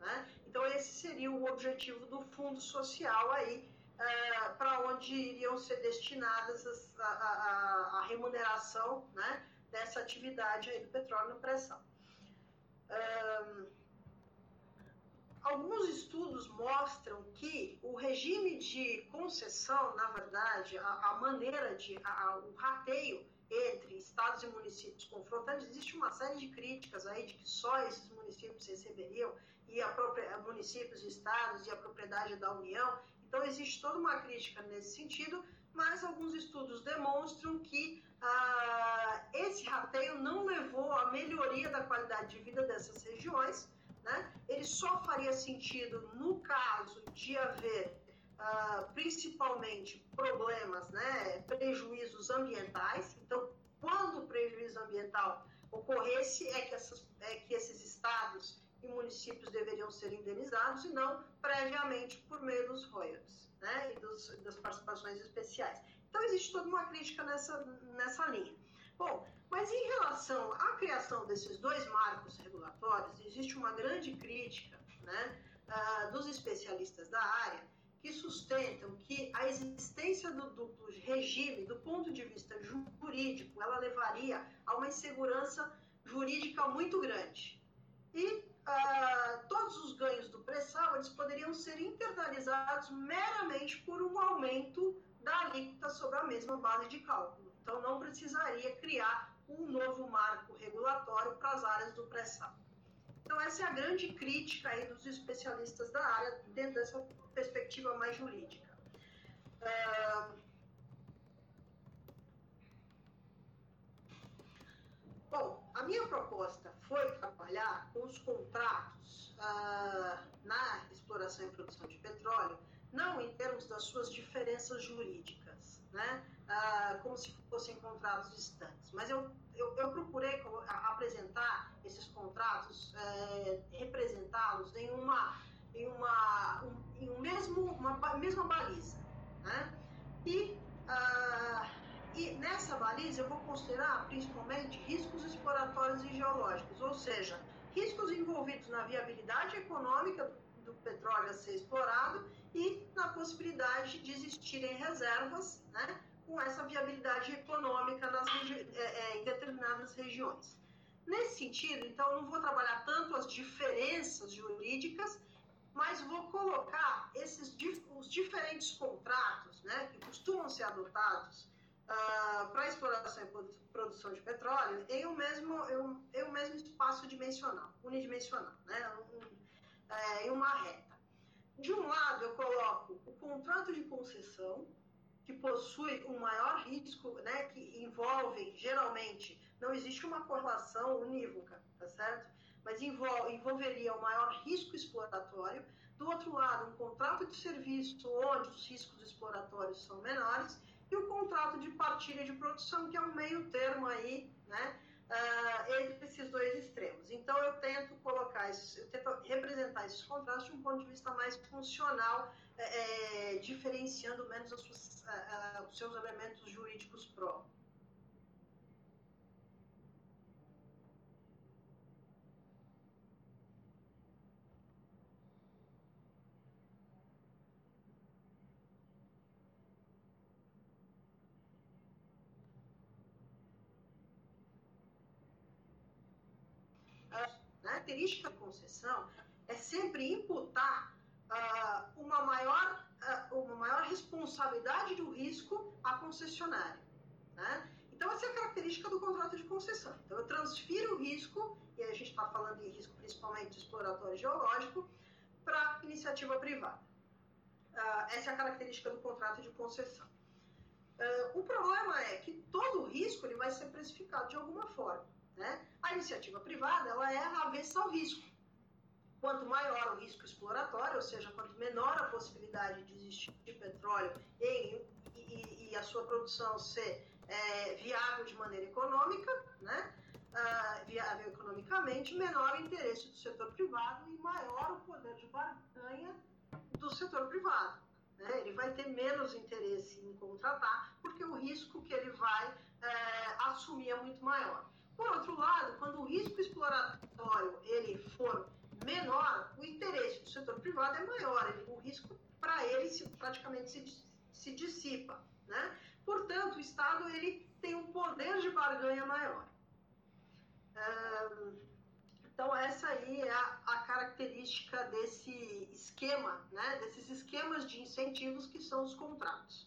Né? Então, esse seria o objetivo do fundo social aí, uh, para onde iriam ser destinadas a, a, a remuneração né, dessa atividade do petróleo no pressão. Um, alguns estudos mostram que o regime de concessão, na verdade, a, a maneira de a, o rateio entre estados e municípios confrontando, existe uma série de críticas aí de que só esses municípios receberiam, e e a própria municípios, estados e a propriedade da União. Então existe toda uma crítica nesse sentido, mas alguns estudos demonstram que ah, esse rateio não levou à melhoria da qualidade de vida dessas regiões. Né? Ele só faria sentido no caso de haver ah, principalmente problemas, né, prejuízos ambientais. Então, quando o prejuízo ambiental ocorresse, é que, essas, é que esses estados e municípios deveriam ser indenizados e não previamente por meio dos royalties né, e dos, das participações especiais. Então, existe toda uma crítica nessa, nessa linha. Bom, mas em relação à criação desses dois marcos regulatórios, existe uma grande crítica né, uh, dos especialistas da área que sustentam que a existência do duplo regime, do ponto de vista jurídico, ela levaria a uma insegurança jurídica muito grande. E uh, todos os ganhos do pré-sal eles poderiam ser internalizados meramente por um aumento da alíquota sobre a mesma base de cálculo. Então, não precisaria criar um novo marco regulatório para as áreas do pré-sal. Então, essa é a grande crítica aí dos especialistas da área, dentro dessa perspectiva mais jurídica. Uh, Bom, a minha proposta foi trabalhar com os contratos uh, na exploração e produção de petróleo, não em termos das suas diferenças jurídicas, né? Uh, como se fossem contratos distantes, mas eu, eu, eu procurei apresentar esses contratos, uh, representá-los em uma em uma um, em um mesmo uma mesma baliza, né? E uh, e nessa baliza eu vou considerar principalmente riscos exploratórios e geológicos, ou seja, riscos envolvidos na viabilidade econômica do, petróleo a ser explorado e na possibilidade de existirem reservas né, com essa viabilidade econômica nas é, é, em determinadas regiões. Nesse sentido, então, não vou trabalhar tanto as diferenças jurídicas, mas vou colocar esses os diferentes contratos né, que costumam ser adotados uh, para exploração e produção de petróleo em um mesmo, em um, mesmo espaço dimensional, unidimensional, né? Um, é, em uma reta. De um lado, eu coloco o contrato de concessão, que possui um maior risco, né, que envolve, geralmente, não existe uma correlação unívoca, tá certo? Mas envolve, envolveria o um maior risco exploratório. Do outro lado, um contrato de serviço, onde os riscos exploratórios são menores e o contrato de partilha de produção, que é um meio termo aí, né, uh, entre esses dois extremos. Então, eu tento colocar, esses, eu tento representar esses contratos de um ponto de vista mais funcional, é, diferenciando menos uh, uh, os seus elementos jurídicos próprios. Característica da concessão é sempre imputar uh, uma, maior, uh, uma maior responsabilidade do risco à concessionária. Né? Então, essa é a característica do contrato de concessão. Então, eu transfiro o risco, e a gente está falando em risco principalmente exploratório geológico, para iniciativa privada. Uh, essa é a característica do contrato de concessão. Uh, o problema é que todo risco ele vai ser precificado de alguma forma. Né? A iniciativa privada ela é avessa ao risco. Quanto maior o risco exploratório, ou seja, quanto menor a possibilidade de existir petróleo e, e, e a sua produção ser é, viável de maneira econômica, né? Uh, viável economicamente, menor o interesse do setor privado e maior o poder de barganha do setor privado. Né? Ele vai ter menos interesse em contratar, porque o risco que ele vai é, assumir é muito maior. Por outro lado, quando o risco exploratório ele for menor, o interesse do setor privado é maior, ele, o risco para ele se, praticamente se, se dissipa. Né? Portanto, o Estado ele tem um poder de barganha maior. Então, essa aí é a, a, característica desse esquema, né? desses esquemas de incentivos que são os contratos.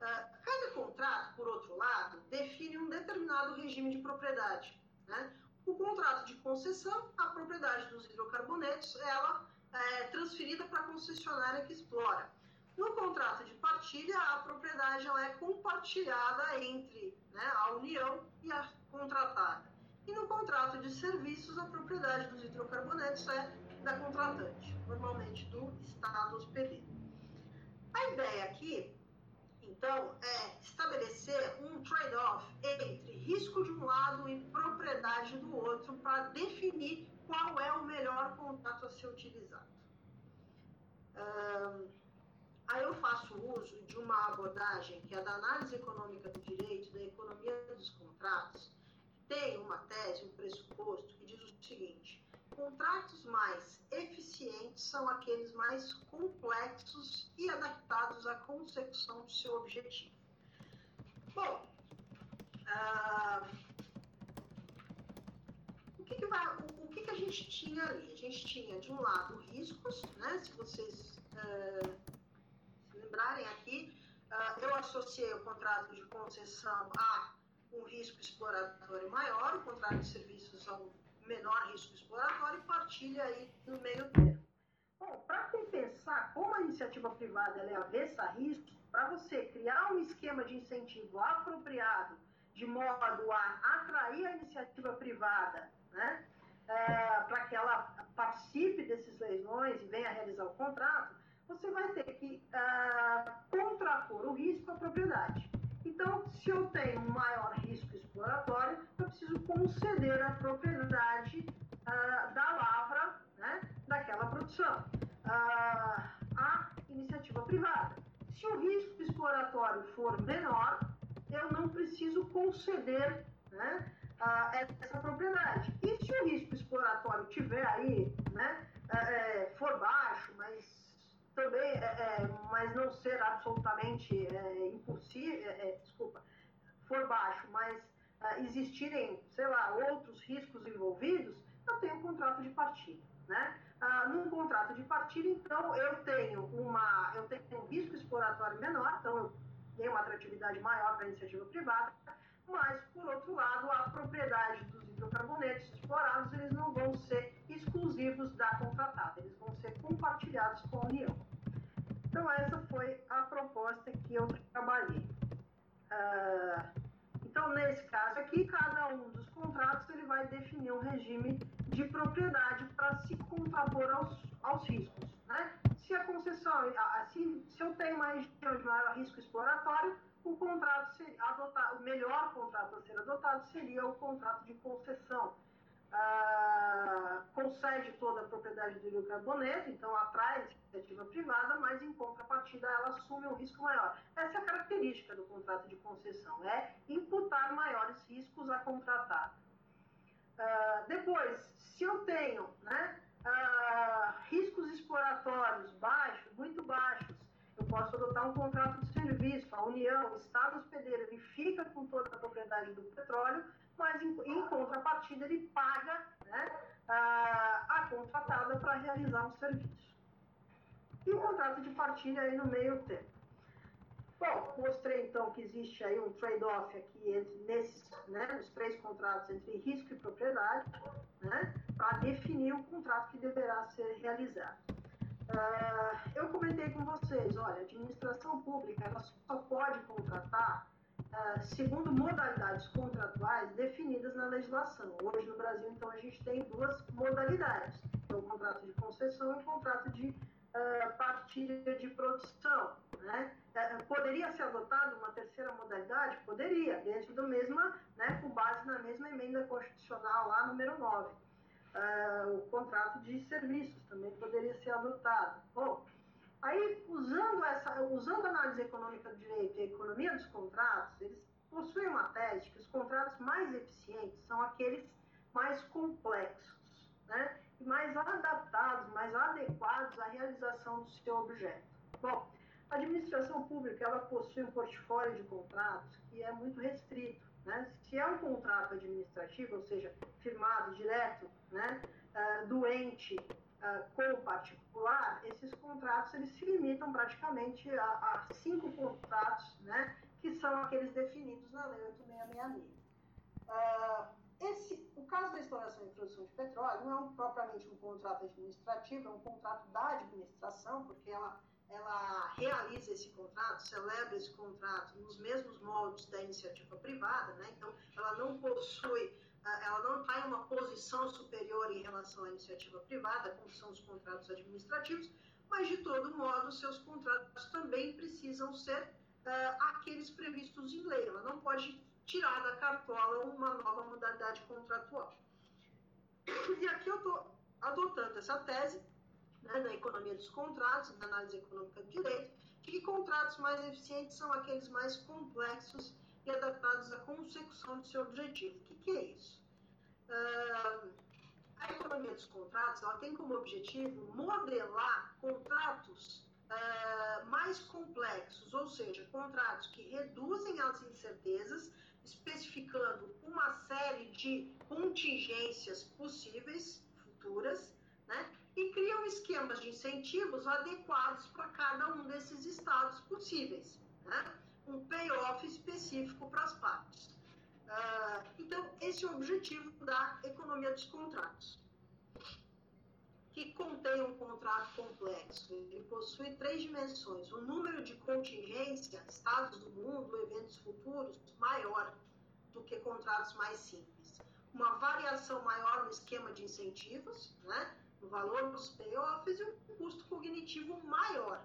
Ah, cada contrato, por outro lado, define um determinado regime de propriedade. Né? O contrato de concessão, a propriedade dos hidrocarbonetos, ela é transferida para a concessionária que explora. No contrato de partilha, a propriedade ela é compartilhada entre né, a União e a contratada. E no contrato de serviços, a propriedade dos hidrocarbonetos é da contratante, normalmente do Estado hospedeiro. A ideia aqui, então, é estabelecer um trade-off entre risco de um lado e propriedade do outro para definir qual é o melhor contrato a ser utilizado. Um, aí eu faço uso de uma abordagem que é da análise econômica do direito, da economia dos contratos, que tem uma tese, um pressuposto que diz o seguinte: contratos mais eficientes são aqueles mais complexos e adaptados à consecução do seu objetivo. Bom, uh, o, que, que, vai, o, o que, que, a gente tinha ali? A gente tinha, de um lado, riscos, né? se vocês uh, se lembrarem aqui, uh, eu associei o contrato de concessão a um risco exploratório maior, o contrato de serviços a um menor risco exploratório e partilha aí no meio termo. Bom, para compensar, como a iniciativa privada é avessa a risco, para você criar um esquema de incentivo apropriado de modo a atrair a iniciativa privada, né, é, para que ela participe desses leilões e venha realizar o contrato, você vai ter que uh, contrapor o risco à propriedade. Então, se eu tenho um maior risco exploratório, eu preciso conceder a propriedade uh, da lavra, né, daquela produção, uh, à iniciativa privada. Se o risco exploratório for menor, eu não preciso conceder né, uh, essa propriedade. E se o risco exploratório tiver aí, né, é, for baixo, mas também, é, é, mas não ser absolutamente é, impossível, é, é, desculpa, for baixo, mas uh, existirem, sei lá, outros riscos envolvidos, eu tenho um contrato de partilha, né? Uh, num contrato de partilha, então, eu tenho uma, eu tenho um risco exploratório menor, então eu tenho uma atratividade maior para a iniciativa privada, mas, por outro lado, a propriedade dos hidrocarbonetos explorados, eles não vão ser exclusivos da contratada, eles vão ser compartilhados com a União. Então, essa foi a proposta que eu trabalhei. Uh, então, nesse caso aqui, cada um dos contratos ele vai definir um regime de propriedade para se contrapor aos, aos riscos. Né? Se a concessão, se eu tenho uma região de maior risco exploratório, o contrato seria adotado, o melhor contrato a ser adotado seria o contrato de concessão. Concede toda a propriedade do hidrocarboneto, então atrai a iniciativa privada, mas em contrapartida ela assume um risco maior. Essa é a característica do contrato de concessão, é imputar maiores riscos à contratada. Ah, depois, se eu tenho né, ah, riscos exploratórios baixos, muito baixos, eu posso adotar um contrato de serviço, a União, o Estado hospedeiro, ele fica com toda a propriedade do petróleo, mas em, em contrapartida ele paga né, a, a contratada para realizar um serviço. E o contrato de partilha aí no meio tempo. Bom, mostrei então que existe aí um trade-off aqui entre nesses, né, os três contratos entre risco e propriedade, né, para definir o contrato que deverá ser realizado. Uh, eu comentei com vocês, olha, a administração pública ela só pode contratar uh, segundo modalidades contratuais definidas na legislação. Hoje no Brasil, então, a gente tem duas modalidades, é o contrato de concessão e o contrato de uh, partilha de produção. Né? Uh, poderia ser adotada uma terceira modalidade? Poderia, dentro do mesma, né, com base na mesma emenda constitucional lá, número 9. Uh, o contrato de serviços também poderia ser adotado. Bom, Aí, usando, essa, usando a análise econômica do direito e a economia dos contratos, eles possuem uma tese que os contratos mais eficientes são aqueles mais complexos, né? E mais adaptados, mais adequados à realização do seu objeto. Bom, a administração pública ela possui um portfólio de contratos que é muito restrito. Né? Se é um contrato administrativo, ou seja, firmado direto né, uh, do ente uh, com o particular, esses contratos eles se limitam praticamente a, a, cinco contratos, né, que são aqueles definidos na Lei 8666. Uh, esse, o caso da exploração e produção de petróleo não é um, propriamente um contrato administrativo, é um contrato da administração, porque ela, ela realiza esse contrato, celebra esse contrato nos mesmos moldes da iniciativa privada, né? então ela não possui, ah, ela não está em uma posição superior em relação à iniciativa privada, como são os contratos administrativos, mas de todo modo seus contratos também precisam ser uh, aqueles previstos em lei. Ela não pode tirar da cartola uma nova modalidade contratual. E aqui eu estou adotando essa tese né, da economia dos contratos, da análise econômica do direito, que contratos mais eficientes são aqueles mais complexos adaptados à consecução de seu objetivo. O que, que é isso? Uh, a economia dos contratos ela tem como objetivo modelar contratos uh, mais complexos, ou seja, contratos que reduzem as incertezas, especificando uma série de contingências possíveis, futuras, né? e criam esquemas de incentivos adequados para cada um desses estados possíveis. Né? Um payoff específico para as partes. Uh, então, esse é o objetivo da economia dos contratos, que contém um contrato complexo. Ele possui três dimensões: o número de contingência, estados do mundo, eventos futuros, maior do que contratos mais simples. Uma variação maior no esquema de incentivos, né, no valor dos payoffs e um custo cognitivo maior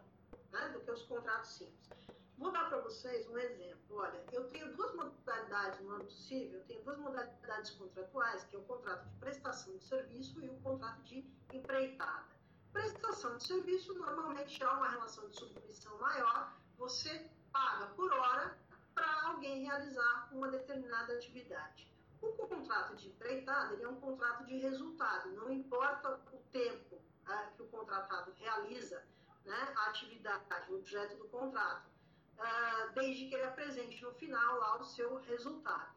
né, do que os contratos simples. Vou dar para vocês um exemplo. Olha, eu tenho duas modalidades no âmbito civil, eu tenho duas modalidades contratuais, que é o contrato de prestação de serviço e o contrato de empreitada. Prestação de serviço, normalmente há uma relação de submissão maior, você paga por hora para alguém realizar uma determinada atividade. O contrato de empreitada é um contrato de resultado, não importa o tempo é, que o contratado realiza né, a atividade, o objeto do contrato uh, desde que ele apresente no final lá o seu resultado.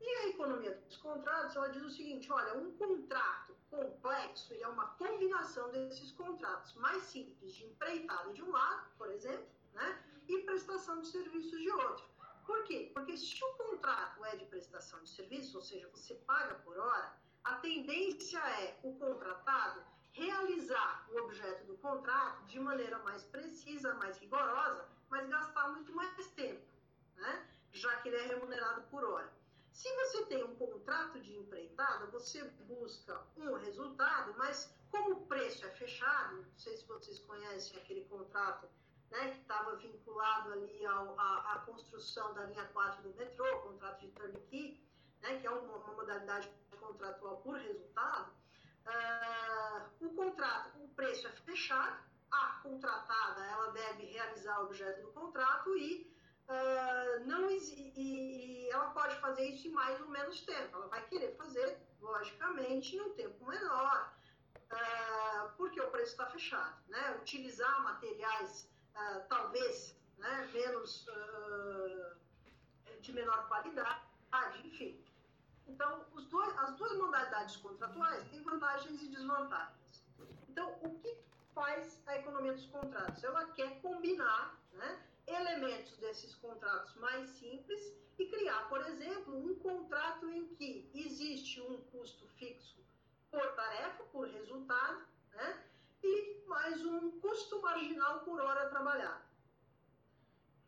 E a economia dos contratos, ela diz o seguinte, olha, um contrato complexo é uma combinação desses contratos mais simples de empreitada de um lado, por exemplo, né, e prestação de serviços de outro. Por quê? Porque se o contrato é de prestação de serviço, ou seja, você paga por hora, a tendência é o contratado realizar o objeto do contrato de maneira mais precisa, mais rigorosa, mas gastar muito mais tempo, né? já que ele é remunerado por hora. Se você tem um contrato de empreitada, você busca um resultado, mas como o preço é fechado, não sei se vocês conhecem aquele contrato né, que estava vinculado ali ao, à, à, construção da linha 4 do metrô, contrato de turnkey, né, que é uma, uma modalidade contratual por resultado, uh, o contrato, o preço é fechado, a contratada ela deve realizar o objeto do contrato e uh, não e, e, ela pode fazer isso em mais ou menos tempo. Ela vai querer fazer, logicamente, em um tempo menor, uh, porque o preço está fechado. Né? Utilizar materiais uh, talvez né, menos de menor qualidade, enfim. Então, dois, as duas modalidades contratuais têm vantagens e desvantagens. Então, o que faz a economia dos contratos? Ela quer combinar né, elementos desses contratos mais simples e criar, por exemplo, um contrato em que existe um custo fixo por tarefa, por resultado, né, e mais um custo marginal por hora trabalhada.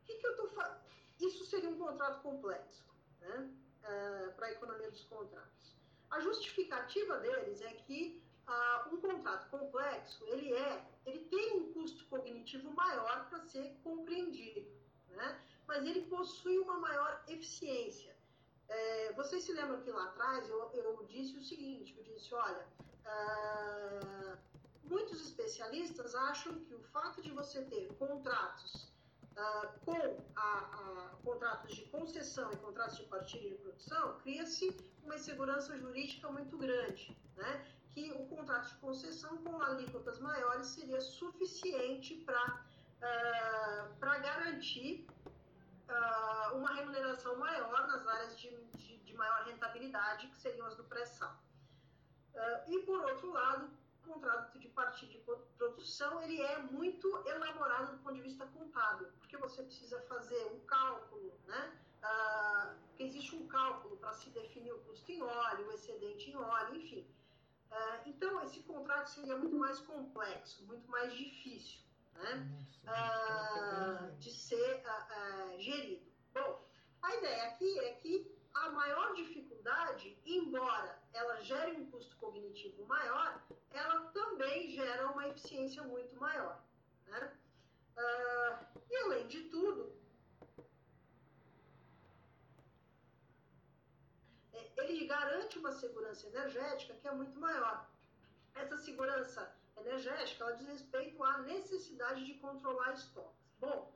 O que, que eu estou falando? Isso seria um contrato complexo né, uh, para a economia dos contratos. A justificativa deles é que uh, um contrato complexo, ele é, ele tem um custo cognitivo maior para ser compreendido, né? mas ele possui uma maior eficiência. É, vocês se lembram que lá atrás eu, eu disse o seguinte, eu disse, olha, uh, muitos especialistas acham que o fato de você ter contratos Uh, com a, a, contratos de concessão e contratos de partilha de produção, cria-se uma insegurança jurídica muito grande, né? Que o contrato de concessão com alíquotas maiores seria suficiente para uh, garantir uh, uma remuneração maior nas áreas de, de, de, maior rentabilidade, que seriam as do pré-sal. Uh, e, por outro lado, o contrato de partilha de produção ele é muito elaborado do ponto de vista contábil, porque você precisa fazer um cálculo, né? Uh, existe um cálculo para se definir o custo em óleo, o excedente em óleo, enfim. Uh, então, esse contrato seria muito mais complexo, muito mais difícil né, uh, de ser uh, gerido. Bom, a ideia aqui é que a maior dificuldade, embora ela gere um custo cognitivo maior, ela também gera uma eficiência muito maior. Né? e além de tudo, ele garante uma segurança energética que é muito maior. Essa segurança energética ela diz respeito à necessidade de controlar estoques. Bom,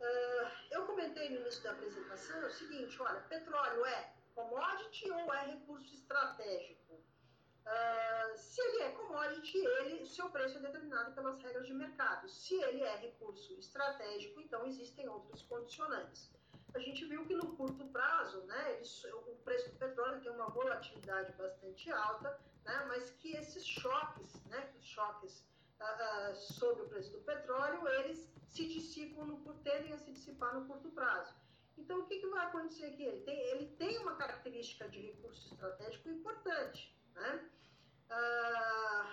uh, eu comentei no início da apresentação o seguinte: olha, petróleo é commodity ou é recurso estratégico? Uh, se ele é commodity, ele, seu preço é determinado pelas regras de mercado. Se ele é recurso estratégico, então existem outros condicionantes a gente viu que no curto prazo, né, o preço do petróleo tem uma volatilidade bastante alta, né, mas que esses choques, né, os choques uh, uh, sobre o preço do petróleo, eles se dissipam, no, tendem a se dissipar no curto prazo. Então, o que, que vai acontecer aqui? Ele tem, ele tem uma característica de recurso estratégico importante. Né? Uh,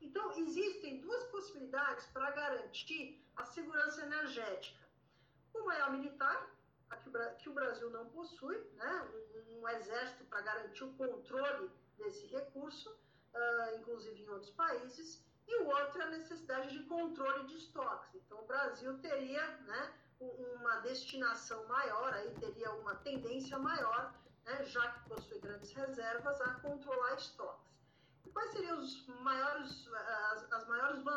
então, existem duas possibilidades para garantir a segurança energética. Uma é a militar, que o Brasil não possui, né, um, um exército para garantir o controle desse recurso, uh, inclusive em outros países, e o outro é a necessidade de controle de estoques. Então, o Brasil teria né, uma destinação maior, aí teria uma tendência maior, né, já que possui grandes reservas, a controlar estoques quais seriam os maiores, as, as, maiores vantagens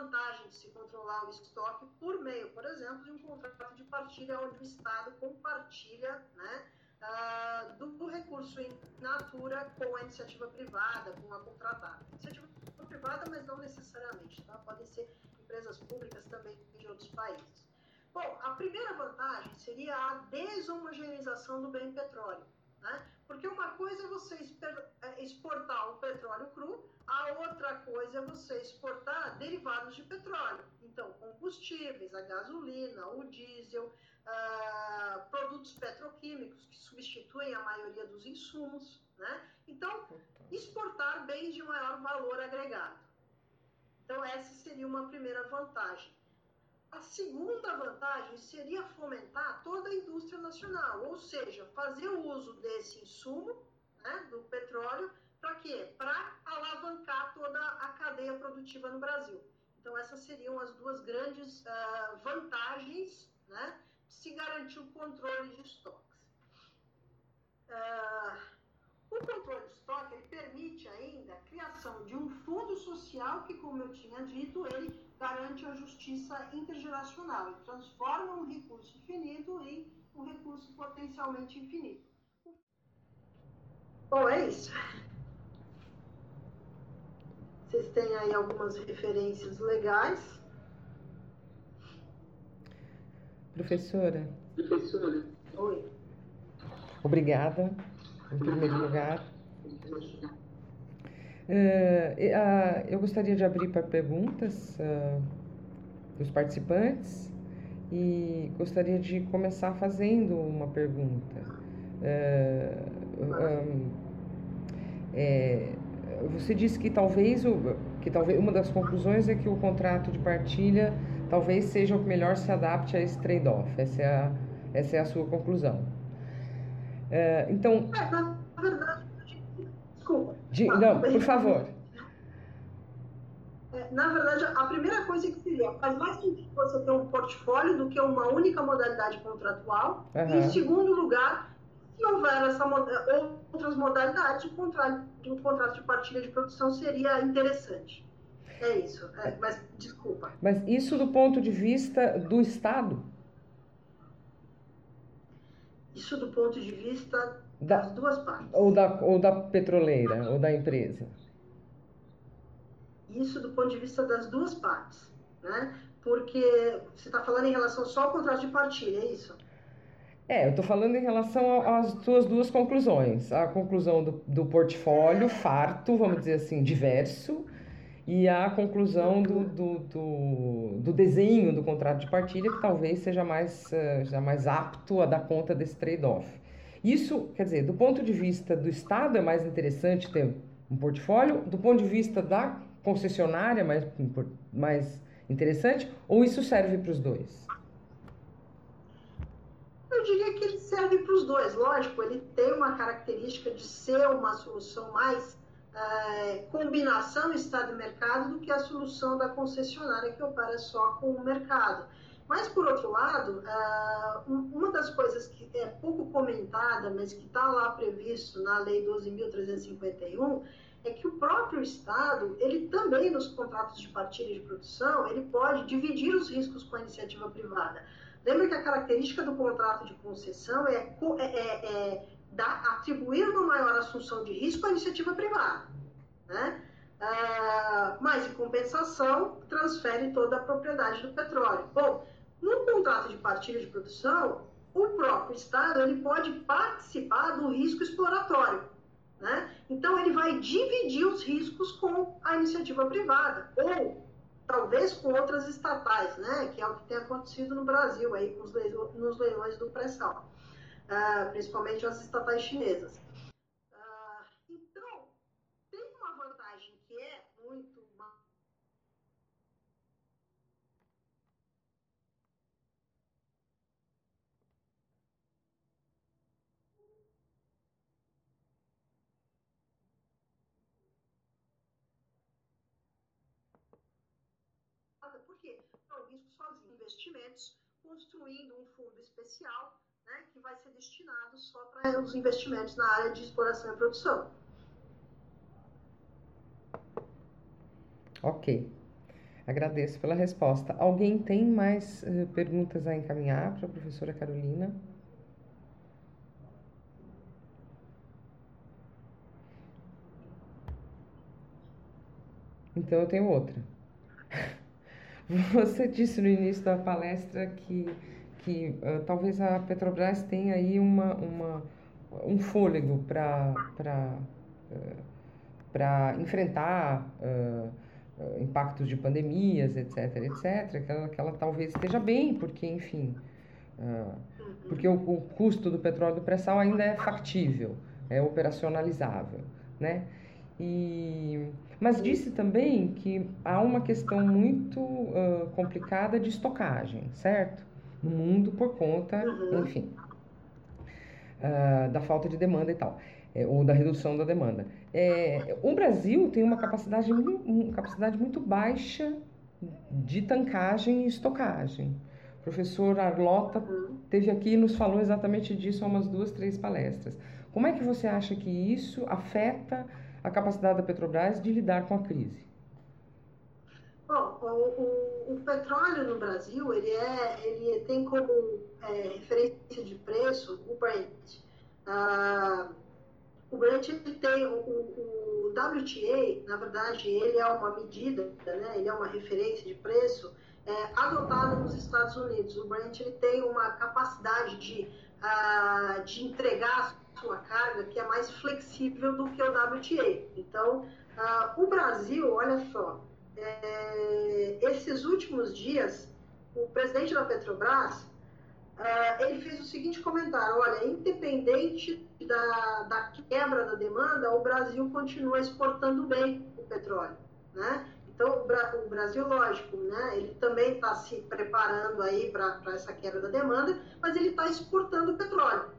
de se controlar o estoque por meio, por exemplo, de um contrato de partilha onde o Estado compartilha né, uh, do, do, recurso em natura com a iniciativa privada, com a contratada. Iniciativa privada, mas não necessariamente, tá? podem ser empresas públicas também de outros países. Bom, a primeira vantagem seria a deshomogeneização do bem petróleo. Né? Porque uma coisa é você é, exportar o petróleo cru, a outra coisa é você exportar derivados de petróleo. Então, combustíveis, a gasolina, o diesel, uh, produtos petroquímicos que substituem a maioria dos insumos. Né? Então, exportar bens de maior valor agregado. Então, essa seria uma primeira vantagem. A segunda vantagem seria fomentar toda a indústria nacional, ou seja, fazer o uso desse insumo, né, do petróleo, para quê? Para alavancar toda a cadeia produtiva no Brasil. Então, essas seriam as duas grandes uh, vantagens né, de se garantir o controle de estoques. Uh, o controle de estoque ele permite ainda a criação de um fundo social que, como eu tinha dito, ele garante a justiça intergeracional e transforma um recurso finito em um recurso potencialmente infinito. Bom, é isso. Vocês têm aí algumas referências legais. Professora. Professora. Oi. Obrigada, em primeiro lugar. Uh, eu gostaria de abrir para perguntas uh, dos participantes e gostaria de começar fazendo uma pergunta. Um, é, você disse que talvez, que talvez uma das conclusões é que o contrato de partilha talvez seja o que melhor se adapte a esse trade-off. Essa, é a, essa é a sua conclusão. Então. É, na verdade, De, não, por favor. É, na verdade, a primeira coisa que seria, faz mais sentido você ter um portfólio do que uma única modalidade contratual. Uhum. E, em segundo lugar, se houver essa, outras modalidades, o contrato, o contrato de partilha de produção seria interessante. É isso, é, mas desculpa. Mas isso do ponto de vista do Estado? Isso do ponto de vista das duas partes. Ou da, ou da petroleira, ou da empresa? Isso do ponto de vista das duas partes, né? Porque você está falando em relação só ao contrato de partilha, é isso? É, eu estou falando em relação às suas duas conclusões. A conclusão do, do portfólio farto, vamos dizer assim, diverso, e a conclusão do, do, do, do, desenho do contrato de partilha, que talvez seja mais, uh, mais apto a dar conta desse trade-off. Isso, quer dizer, do ponto de vista do Estado é mais interessante ter um portfólio, do ponto de vista da concessionária mais, mais interessante, ou isso serve para os dois? Eu diria que ele serve para os dois. Lógico, ele tem uma característica de ser uma solução mais é, combinação Estado e mercado do que a solução da concessionária que opera só com o mercado. Mas, por outro lado, uh, uma das coisas que é pouco comentada, mas que está lá previsto na Lei 12.351, é que o próprio Estado, ele também, nos contratos de partilha de produção, ele pode dividir os riscos com a iniciativa privada. Lembra que a característica do contrato de concessão é, é, é, é dar, atribuir uma maior assunção de risco à iniciativa privada. Né? Uh, mas, em compensação, transfere toda a propriedade do petróleo. Bom, no contrato de partilha de produção, o próprio Estado ele pode participar do risco exploratório. Né? Então, ele vai dividir os riscos com a iniciativa privada, ou talvez com outras estatais, né? que é o que tem acontecido no Brasil, aí, nos leilões do pré-sal, uh, principalmente as estatais chinesas. porque é o risco sozinho. Investimentos, construindo um fundo especial né, que vai ser destinado só para os investimentos na área de exploração e produção. Ok. Agradeço pela resposta. Alguém tem mais uh, perguntas a encaminhar para a professora Carolina? Então eu tenho outra. [laughs] Você disse no início da palestra que, que uh, talvez a Petrobras tenha aí uma, uma, um fôlego para uh, para enfrentar uh, impactos de pandemias, etc, etc, que ela, que ela talvez esteja bem, porque, enfim, porque o, o custo do petróleo do pré-sal ainda é factível, é operacionalizável, né? E, mas disse também que há uma questão muito uh, complicada de estocagem, certo? No mundo por conta, uhum. enfim, uh, da falta de demanda e tal, é, ou da redução da demanda. É, o Brasil tem uma capacidade, uma capacidade muito baixa de tancagem e estocagem. O professor Arlota uhum. teve aqui e nos falou exatamente disso há umas duas, três palestras. Como é que você acha que isso afeta a capacidade da Petrobras de lidar com a crise? Bom, o, o, o petróleo no Brasil ele é, ele tem como é, referência de preço o Brent. Ah, o Brent ele tem o, o, WTA, na verdade, ele é uma medida, né, ele é uma referência de preço é, adotada nos Estados Unidos. O Brent ele tem uma capacidade de, de entregar sua carga que é mais flexível do que o WTA. Então, o Brasil, olha só, é, esses últimos dias, o presidente da Petrobras, uh, ele fez o seguinte comentário, olha, independente da, da quebra da demanda, o Brasil continua exportando bem o petróleo, né? Então, o Brasil, lógico, né, ele também está se preparando aí para essa quebra da demanda, mas ele está exportando petróleo.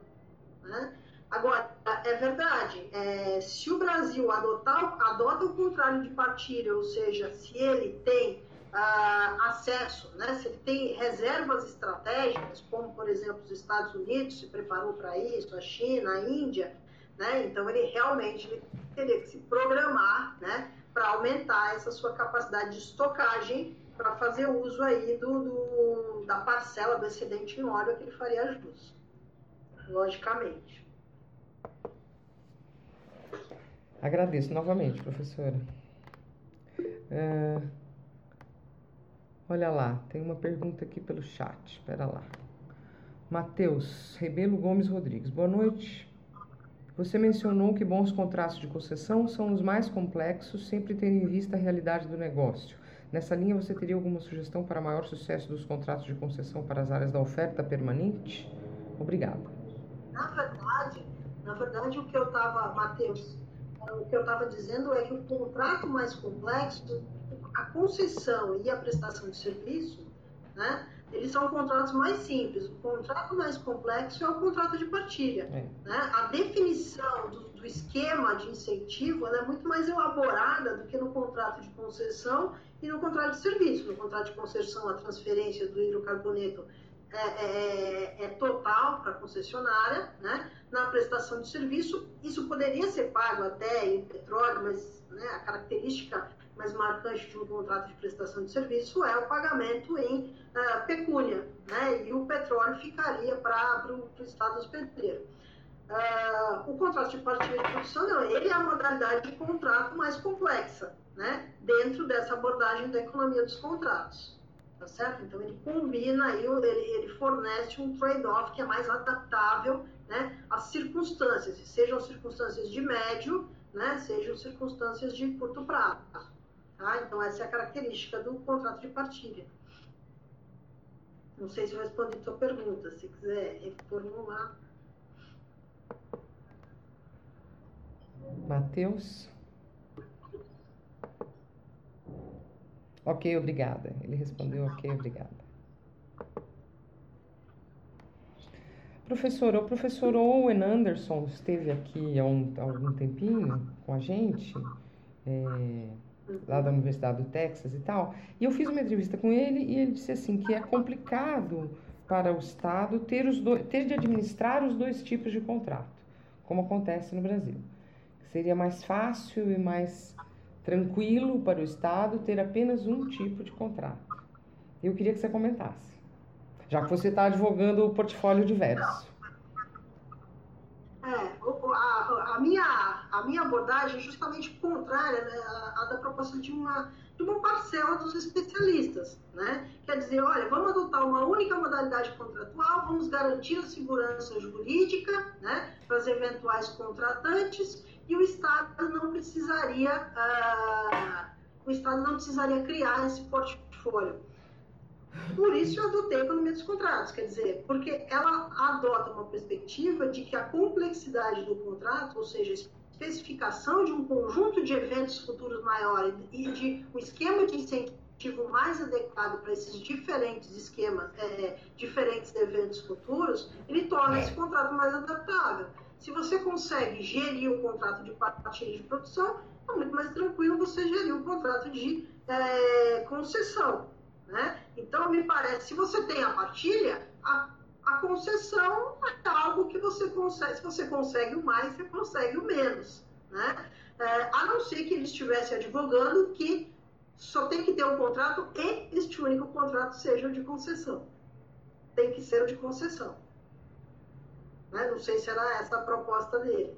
Né? Agora, é verdade, é, se o Brasil adotar, adota o contrário de partilha, ou seja, se ele tem ah, acesso, né, se ele tem reservas estratégicas, como, por exemplo, os Estados Unidos se preparou para isso, a China, a Índia, né, então ele realmente ele teria que se programar né, para aumentar essa sua capacidade de estocagem para fazer uso aí do, do, da parcela do excedente em óleo que ele faria jus, logicamente. Agradeço novamente, professora. É... Olha lá, tem uma pergunta aqui pelo chat. Espera lá. Matheus Rebelo Gomes Rodrigues. Boa noite. Você mencionou que bons contratos de concessão são os mais complexos, sempre tendo em vista a realidade do negócio. Nessa linha, você teria alguma sugestão para maior sucesso dos contratos de concessão para as áreas da oferta permanente? Obrigada. Na verdade, na verdade, o que eu estava, Matheus, o que eu estava dizendo é que o contrato mais complexo, a concessão e a prestação de serviço, são contratos mais simples. O contrato mais complexo é o contrato de partilha. É. Né? A definição do, do, esquema de incentivo é muito mais elaborada do que no contrato de concessão e no contrato de serviço. No contrato de concessão, a transferência do hidrocarboneto é, é, é, é total para a concessionária, né? na prestação de serviço, isso poderia ser pago até em petróleo, mas né, a característica mais marcante de um contrato de prestação de serviço é o pagamento em uh, pecúnia, né? e o petróleo ficaria para o Estado hospedeiro. Uh, o contrato de partilha de produção, não, ele é a modalidade de contrato mais complexa, né? dentro dessa abordagem da economia dos contratos tá certo? Então ele combina ele, ele fornece um trade-off que é mais adaptável, né, às circunstâncias, sejam circunstâncias de médio, né, sejam circunstâncias de curto prazo, tá? Então essa é a característica do contrato de partilha. Não sei se eu respondi a sua pergunta, se quiser reformular. Matheus? Ok, obrigada. Ele respondeu ok, obrigada. Professor, o professor Owen Anderson esteve aqui há, um, há algum tempinho com a gente, é, lá da Universidade do Texas e tal, e eu fiz uma entrevista com ele e ele disse assim que é complicado para o Estado ter, os dois, ter de administrar os dois tipos de contrato, como acontece no Brasil. Seria mais fácil e mais tranquilo para o Estado ter apenas um tipo de contrato. Eu queria que você comentasse, já que você está advogando o portfólio diverso. É, a, a, minha, a minha abordagem é justamente contrária né, à da proposta de uma, de uma parcela dos especialistas. Né? Quer dizer, olha, vamos adotar uma única modalidade contratual, vamos garantir a segurança jurídica né, para os eventuais contratantes e o Estado não precisaria, uh, o Estado não precisaria criar esse portfólio. Por isso eu adotei economia dos contratos, quer dizer, porque ela adota uma perspectiva de que a complexidade do contrato, ou seja, a especificação de um conjunto de eventos futuros maior e de um esquema de incentivo mais adequado para esses diferentes esquemas, é, diferentes eventos futuros, ele torna esse contrato mais adaptável. Se você consegue gerir o contrato de partilha de produção, é muito mais tranquilo você gerir o contrato de é, concessão. Né? Então, me parece, se você tem a partilha, a, a concessão é algo que você consegue, se você consegue o mais, você consegue o menos. Né? É, a não ser que ele estivesse advogando que só tem que ter um contrato e este único contrato seja o de concessão. Tem que ser o de concessão. Né? Não sei se era essa a proposta dele.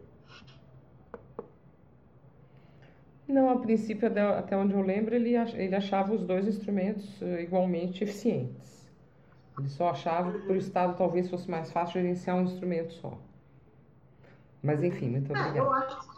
Não, a princípio, até onde eu lembro, ele, ele achava os dois instrumentos eh, igualmente eficientes. Ele só achava que para o Estado talvez fosse mais fácil gerenciar um instrumento só. Mas enfim, muito obrigada. É, eu acho que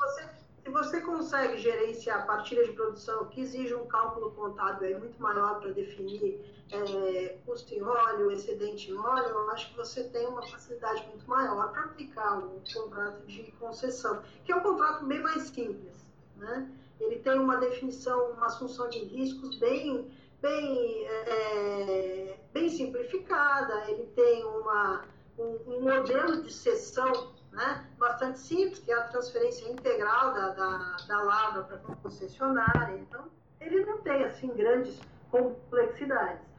se você consegue gerenciar a partilha de produção, que exige um cálculo contábil aí muito maior para definir é, custo em óleo, excedente em óleo, eu acho que você tem uma facilidade muito maior para aplicar o contrato de concessão, que é um contrato bem mais simples. Né? Ele tem uma definição, uma assunção de riscos bem, bem, é, bem simplificada, ele tem uma, um, um modelo de cessão né, bastante simples, que é a transferência integral da, da, da lavra para a concessionária. Então, ele não tem, assim, grandes complexidades.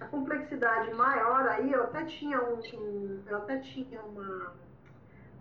A complexidade maior aí, eu até tinha um, um eu até tinha uma,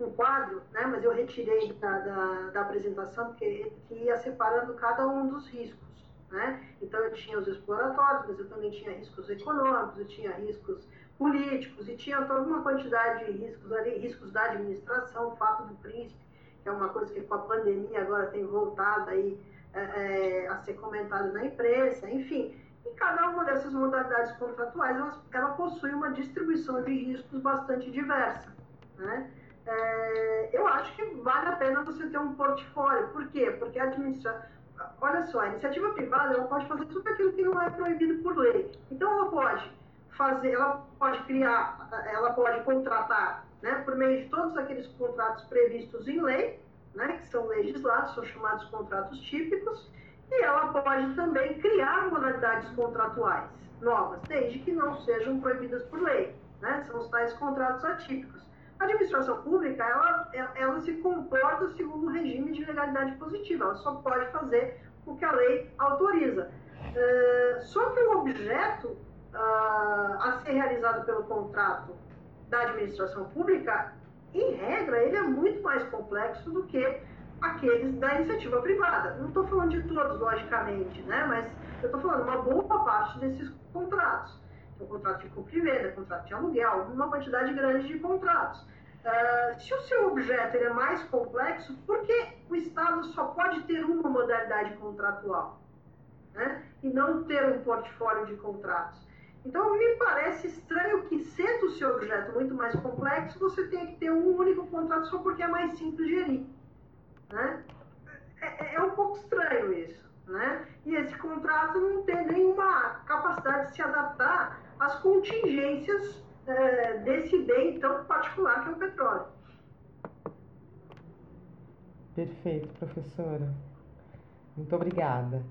um quadro, né, mas eu retirei da, da, da apresentação, porque que ia separando cada um dos riscos. Né? Então, eu tinha os exploratórios, mas eu também tinha riscos econômicos, eu tinha riscos políticos e tinha toda uma quantidade de riscos ali, riscos da administração, o fato do príncipe, que é uma coisa que com a pandemia agora tem voltado aí é, é, a ser comentada na imprensa, enfim. E cada uma dessas modalidades contratuais, ela possui uma distribuição de riscos bastante diversa, né? É, eu acho que vale a pena você ter um portfólio. Por quê? Porque a administração. Olha só, a iniciativa privada ela pode fazer tudo aquilo que não é proibido por lei. Então, ela pode fazer, ela pode criar, ela pode contratar né, por meio de todos aqueles contratos previstos em lei, né, que são legislados, são chamados contratos típicos, e ela pode também criar modalidades contratuais novas, desde que não sejam proibidas por lei. Né? São os tais contratos atípicos. A administração pública, ela, ela se comporta segundo o regime de legalidade positiva, ela só pode fazer o que a lei autoriza. Uh, só que o objeto uh, a ser realizado pelo contrato da administração pública, em regra, ele é muito mais complexo do que aqueles da iniciativa privada. Não estou falando de todos, logicamente, né? mas eu estou falando uma boa parte desses contratos. Então, contrato de compra e venda, contrato de aluguel, uma quantidade grande de contratos. Uh, se o seu objeto é mais complexo, por que o Estado só pode ter uma modalidade contratual? Né? E não ter um portfólio de contratos? Então, me parece estranho que, sendo o seu objeto muito mais complexo, você tenha que ter um único contrato só porque é mais simples de gerir. Né? É, é, é um pouco estranho isso. Né? E esse contrato não tem nenhuma capacidade de se adaptar às contingências é, desse bem tão particular que é o petróleo. Perfeito, professora. Muito obrigada.